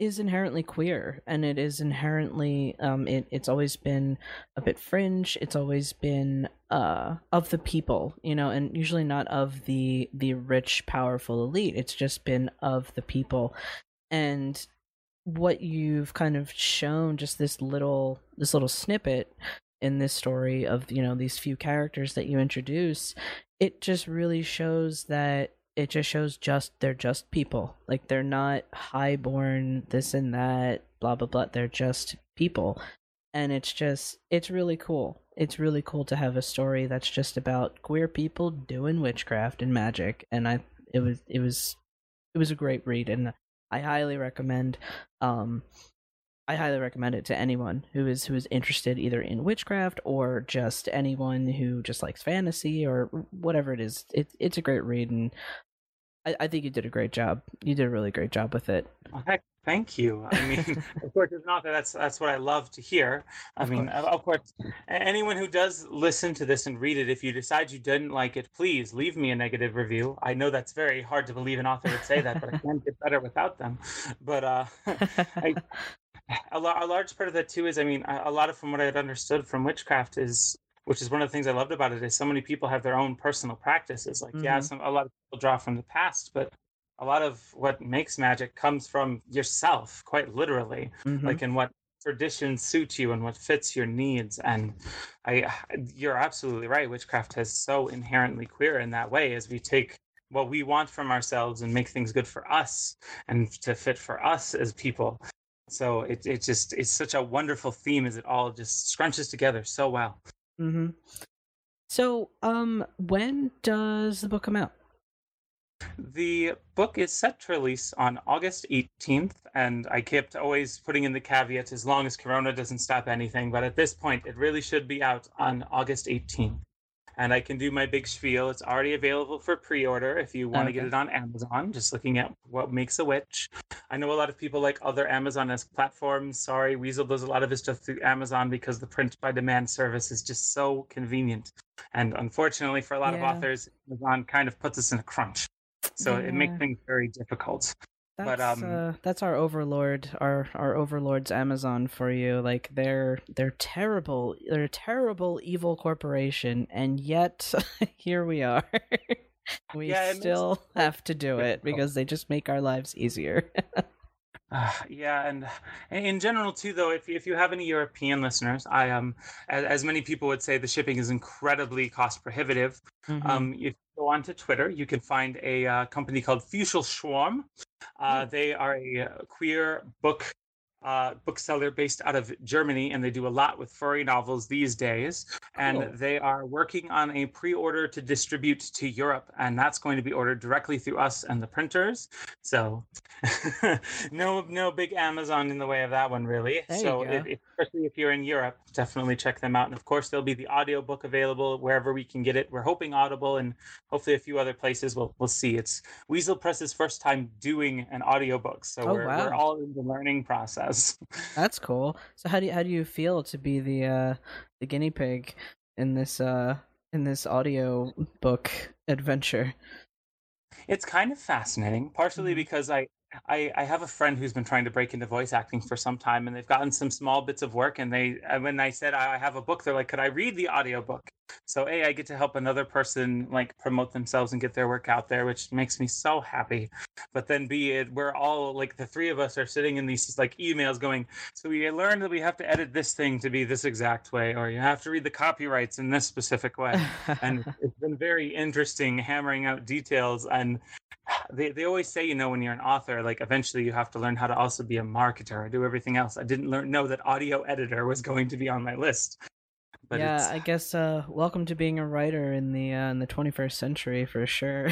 is inherently queer and it is inherently um it, it's always been a bit fringe. It's always been uh of the people you know and usually not of the the rich powerful elite. It's just been of the people. And what you've kind of shown just this little this little snippet in this story of you know these few characters that you introduce it just really shows that it just shows just they're just people. Like they're not highborn this and that blah blah blah. They're just people. And it's just it's really cool. It's really cool to have a story that's just about queer people doing witchcraft and magic. And i it was it was it was a great read. And i highly recommend um i highly recommend it to anyone who is who is interested either in witchcraft or just anyone who just likes fantasy or whatever it is it, it's a great read and I, I think you did a great job you did a really great job with it Well, heck, thank you. I mean, of course, it's not that that's that's what I love to hear. I Of mean, course. of of course, anyone who does listen to this and read it, if you decide you didn't like it, please leave me a negative review. I know that's very hard to believe an author would say that, but I can't get better without them. But uh, I, a, a large part of that too is, I mean, a, a lot of from what I had understood from witchcraft is, which is one of the things I loved about it, is so many people have their own personal practices. Like, yeah, Mhm. some a lot of people draw from the past, but a lot of what makes magic comes from yourself, quite literally, Mhm. like in what traditions suit you and what fits your needs. And I, you're absolutely right. Witchcraft is so inherently queer in that way, as we take what we want from ourselves and make things good for us and to fit for us as people. So it it just it's such a wonderful theme as it all just scrunches together so well. Mm-hmm. So, um, when does the book come out? The book is set to release on August 18th, and I kept always putting in the caveat as long as Corona doesn't stop anything, but at this point, it really should be out on August 18th. And I can do my big spiel. It's already available for pre order if you want to get it on Amazon, just looking at what makes a witch. I know a lot of people like other Amazon as platforms. Sorry, Weasel does a lot of his stuff through Amazon because the print by demand service is just so convenient. And unfortunately, for a lot Yeah. of authors, Amazon kind of puts us in a crunch. So it makes things very difficult. That's, But, um, uh, that's our overlord, our our overlord's Amazon for you. Like they're they're terrible. They're a terrible evil corporation, and yet here we are. we Yeah, it makes still have to do it because they just make our lives easier. Uh, yeah, and in general too, though, if if you have any European listeners, I um, as, as many people would say, the shipping is incredibly cost prohibitive. Mhm. Um, if go onto Twitter, you can find a uh, company called Fuchsel Schwarm. Uh, they are a uh, queer book uh, bookseller based out of Germany, and they do a lot with furry novels these days. And Cool. they are working on a pre-order to distribute to Europe, and that's going to be ordered directly through us and the printers. So, no, no big Amazon in the way of that one, really. There so, go. if, if- especially if you're in Europe, definitely check them out. And of course, there'll be the audiobook available wherever we can get it. We're hoping Audible and hopefully a few other places. We'll we'll see. It's Weasel Press's first time doing an audiobook, so Oh, we're we're all in the learning process. That's cool. So how do you, how do you feel to be the uh the guinea pig in this uh in this audio book adventure? It's kind of fascinating, partially Mhm. because I I, I have a friend who's been trying to break into voice acting for some time and they've gotten some small bits of work and they when I said I have a book they're like could I read the audiobook so a I get to help another person like promote themselves and get their work out there which makes me so happy. But then b it we're all like the three of us are sitting in these like emails going so we learned that we have to edit this thing to be this exact way or you have to read the copyrights in this specific way. And it's been very interesting hammering out details and they, they always say you know when you're an author like eventually you have to learn how to also be a marketer or do everything else. I didn't learn know that audio editor was going to be on my list but yeah, I guess uh, welcome to being a writer in the uh, in the 21st century for sure.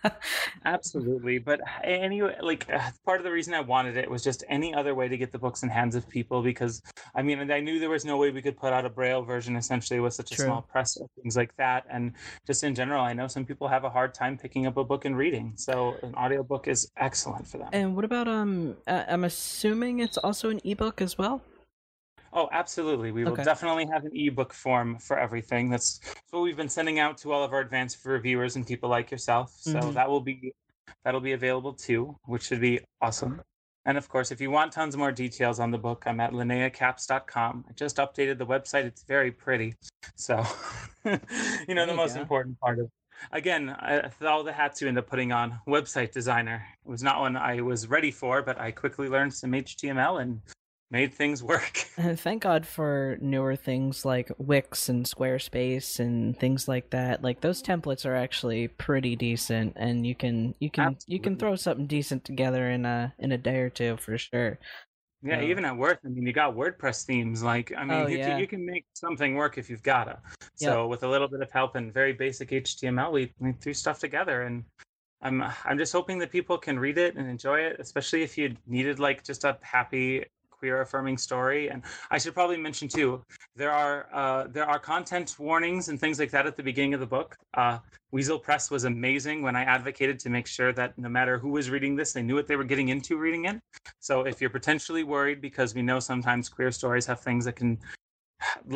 Absolutely, but anyway, like uh, part of the reason I wanted it was just any other way to get the books in hands of people because I mean I knew there was no way we could put out a braille version essentially with such a small press or things like that, and just in general, I know some people have a hard time picking up a book and reading, so an audiobook is excellent for them. And what about um? I'm assuming it's also an ebook as well. Oh, absolutely. We will definitely have an ebook form for everything. That's what we've been sending out to all of our advanced reviewers and people like yourself. So mm-hmm. that will be that'll be available too, which should be awesome. And of course, if you want tons more details on the book, I'm at linneacapps.com. I just updated the website. It's very pretty. So, you know, the most go. important part of again, I, all the hats you end up putting on website designer it was not one I was ready for, but I quickly learned some HTML and made things work. Thank God for newer things like Wix and Squarespace and things like that. Like those templates are actually pretty decent, and you can you can Absolutely. you can throw something decent together in a in a day or two for sure. Yeah, um, even at work, I mean, you got WordPress themes. Like, I mean, oh, you, yeah. can, you can make something work if you've got to. So, yep. with a little bit of help and very basic HTML, we, we threw stuff together, and I'm I'm just hoping that people can read it and enjoy it, especially if you needed like just a happy queer affirming story. And I should probably mention too, there are uh, there are content warnings and things like that at the beginning of the book. Uh, Weasel Press was amazing when I advocated to make sure that no matter who was reading this, they knew what they were getting into reading it. So if you're potentially worried, because we know sometimes queer stories have things that can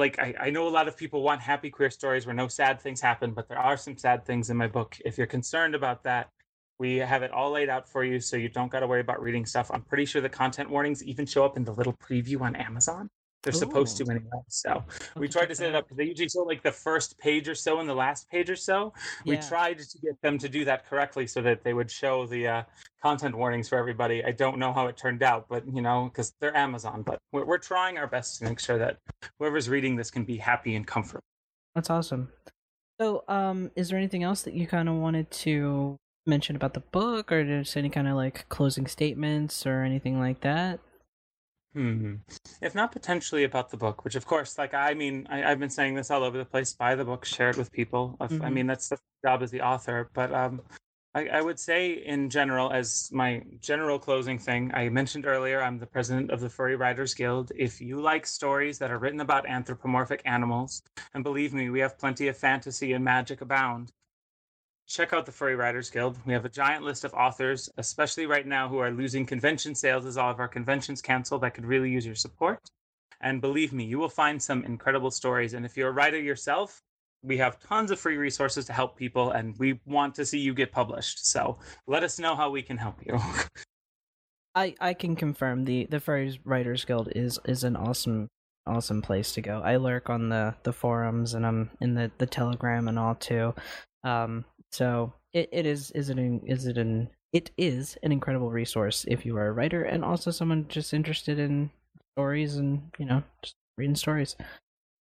like I, I know a lot of people want happy queer stories where no sad things happen, but there are some sad things in my book. If you're concerned about that, we have it all laid out for you so you don't got to worry about reading stuff. I'm pretty sure the content warnings even show up in the little preview on Amazon. They're Ooh. supposed to anyway. So we tried to set it up because they usually show like the first page or so and the last page or so. Yeah. We tried to get them to do that correctly so that they would show the uh, content warnings for everybody. I don't know how it turned out, but you know, because they're Amazon. But we're, we're trying our best to make sure that whoever's reading this can be happy and comfortable. That's awesome. So, um, is there anything else that you kind of wanted to mention about the book, or just any kind of like closing statements or anything like that? Hmm. If not potentially about the book, which of course, like I mean, I, have been saying this all over the place. Buy the book, share it with people. mm-hmm. I mean, that's the job as the author. But um, I, I, would say, in general, as my general closing thing, I mentioned earlier, I'm the president of the Furry Writers Guild. If you like stories that are written about anthropomorphic animals, and believe me, we have plenty of fantasy and magic abound, check out the Furry Writers Guild. We have a giant list of authors, especially right now, who are losing convention sales as all of our conventions cancel that could really use your support. And believe me, you will find some incredible stories. And if you're a writer yourself, we have tons of free resources to help people, and we want to see you get published. So let us know how we can help you. I, I can confirm the the Furry Writers Guild is is an awesome awesome place to go. I lurk on the the forums and I'm in the the Telegram and all too. Um, so it, it is is it an is it an it is an incredible resource if you are a writer and also someone just interested in stories and you know just reading stories.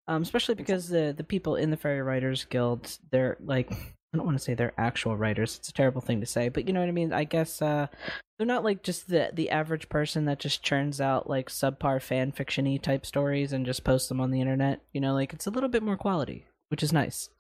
Um, especially because the the people in the Furry Writers Guild, they're like I don't want to say they're actual writers. It's a terrible thing to say, but you know what I mean. I guess uh, they're not like just the the average person that just churns out like subpar fan fictiony type stories and just posts them on the internet. You know, like it's a little bit more quality, which is nice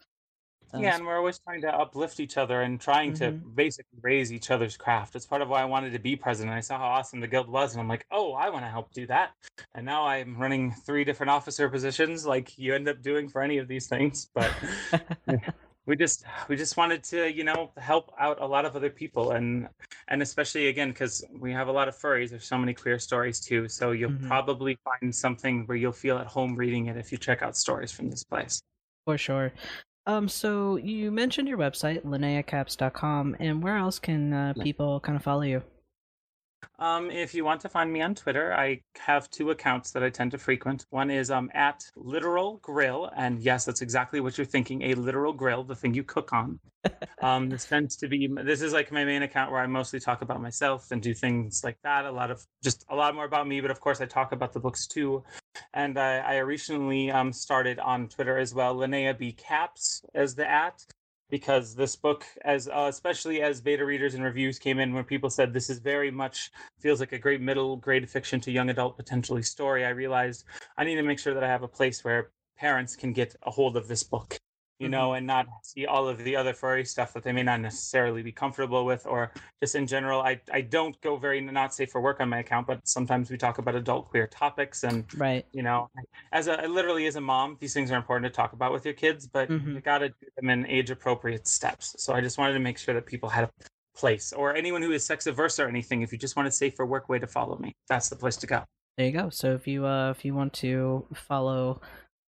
yeah, and we're always trying to uplift each other and trying mm-hmm. to basically raise each other's craft. It's part of why I wanted to be president. I saw how awesome the guild was, and I'm like, oh, I want to help do that. And now I'm running three different officer positions, like you end up doing for any of these things. But we just we just wanted to, you know, help out a lot of other people, and and especially again because we have a lot of furries. There's so many queer stories too, so you'll mm-hmm. probably find something where you'll feel at home reading it if you check out stories from this place. For sure. Um, so you mentioned your website, linneacapps.com, and where else can uh, people kind of follow you? Um, if you want to find me on Twitter, I have two accounts that I tend to frequent. One is um, at Literal Grill, and yes, that's exactly what you're thinking a literal grill, the thing you cook on. um, this tends to be this is like my main account where I mostly talk about myself and do things like that. A lot of just a lot more about me, but of course I talk about the books too. And I, I recently um, started on Twitter as well. Linnea B Capps as the at because this book as uh, especially as beta readers and reviews came in where people said this is very much feels like a great middle grade fiction to young adult potentially story i realized i need to make sure that i have a place where parents can get a hold of this book you know, mm-hmm. and not see all of the other furry stuff that they may not necessarily be comfortable with, or just in general. I, I don't go very not safe for work on my account, but sometimes we talk about adult queer topics, and right, you know, as a literally as a mom, these things are important to talk about with your kids, but mm-hmm. you got to do them in age appropriate steps. So I just wanted to make sure that people had a place, or anyone who is sex averse or anything. If you just want a safe for work way to follow me, that's the place to go. There you go. So if you uh if you want to follow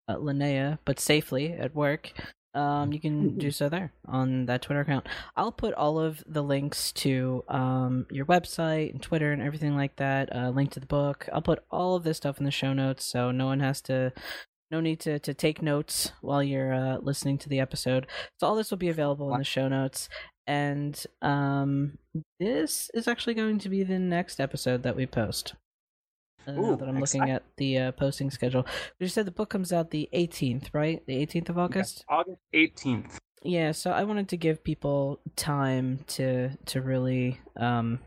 uh, Linnea, but safely at work, um, you can do so there on that Twitter account. I'll put all of the links to um, your website and Twitter and everything like that. Uh, link to the book. I'll put all of this stuff in the show notes, so no one has to. No need to, to take notes while you're uh, listening to the episode. So all this will be available in the show notes, and um, this is actually going to be the next episode that we post. Uh, Ooh, that I'm looking at the uh, posting schedule. You said the book comes out the 18th, right? The 18th of August. Yes, August 18th. Yeah, so I wanted to give people time to to really um,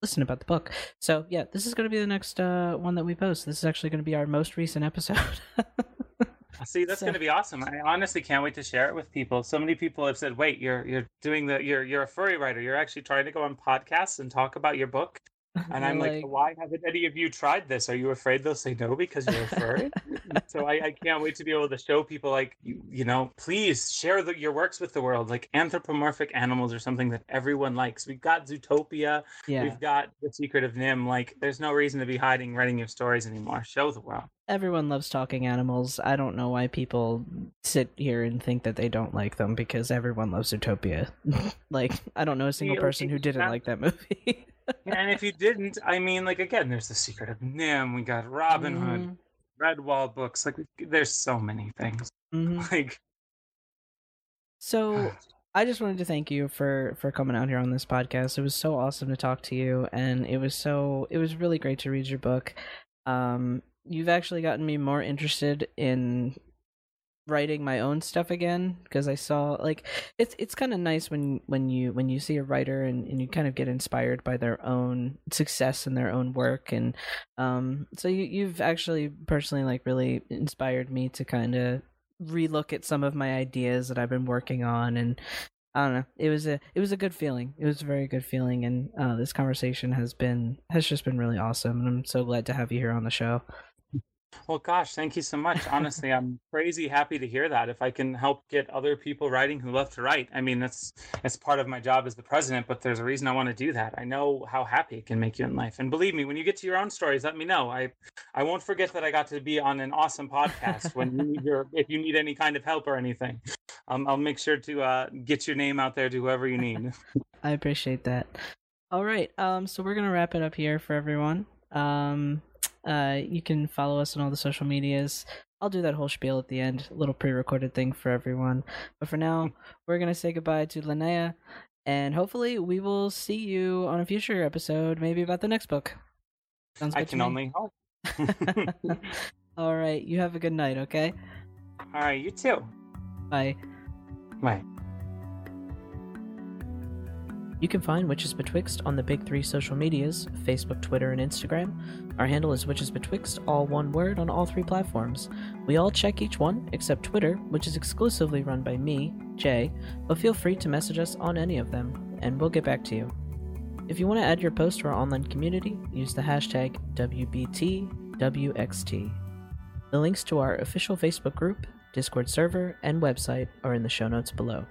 listen about the book. So yeah, this is going to be the next uh, one that we post. This is actually going to be our most recent episode. See, that's so. going to be awesome. I honestly can't wait to share it with people. So many people have said, "Wait, you're you're doing the you're you're a furry writer. You're actually trying to go on podcasts and talk about your book." And I'm like, like, why haven't any of you tried this? Are you afraid they'll say no because you're a furry? so I, I, can't wait to be able to show people, like, you, you know, please share the, your works with the world. Like, anthropomorphic animals are something that everyone likes. We've got Zootopia. Yeah. We've got The Secret of NIMH. Like, there's no reason to be hiding, writing your stories anymore. Show the world. Everyone loves talking animals. I don't know why people sit here and think that they don't like them because everyone loves Zootopia. like, I don't know a single person who didn't like that movie and if you didn't, I mean, like again, there's the Secret of NIMH. We got Robin mm-hmm. Hood, Redwall books. Like, there's so many things. Mm-hmm. Like, so I just wanted to thank you for for coming out here on this podcast. It was so awesome to talk to you, and it was so it was really great to read your book. Um, you've actually gotten me more interested in writing my own stuff again because I saw like it's it's kind of nice when when you when you see a writer and, and you kind of get inspired by their own success and their own work and um so you you've actually personally like really inspired me to kind of relook at some of my ideas that I've been working on and I don't know. It was a it was a good feeling. It was a very good feeling, and uh, this conversation has been has just been really awesome. And I'm so glad to have you here on the show. Well, gosh, thank you so much. Honestly, I'm crazy happy to hear that. If I can help get other people writing who love to write, I mean, that's that's part of my job as the president. But there's a reason I want to do that. I know how happy it can make you in life, and believe me, when you get to your own stories, let me know. I I won't forget that I got to be on an awesome podcast. when you need your if you need any kind of help or anything, um, I'll make sure to uh, get your name out there to whoever you need. I appreciate that. All right, um, so we're gonna wrap it up here for everyone. Um, uh, you can follow us on all the social medias. I'll do that whole spiel at the end, a little pre-recorded thing for everyone. But for now, we're gonna say goodbye to Linnea, and hopefully we will see you on a future episode, maybe about the next book. Sounds good I can only hope. all right, you have a good night. Okay. All right, you too. Bye. Bye. You can find Witches Betwixt on the big three social medias Facebook, Twitter, and Instagram. Our handle is Witches Betwixt, all one word, on all three platforms. We all check each one, except Twitter, which is exclusively run by me, Jay, but feel free to message us on any of them, and we'll get back to you. If you want to add your post to our online community, use the hashtag WBTWXT. The links to our official Facebook group, Discord server, and website are in the show notes below.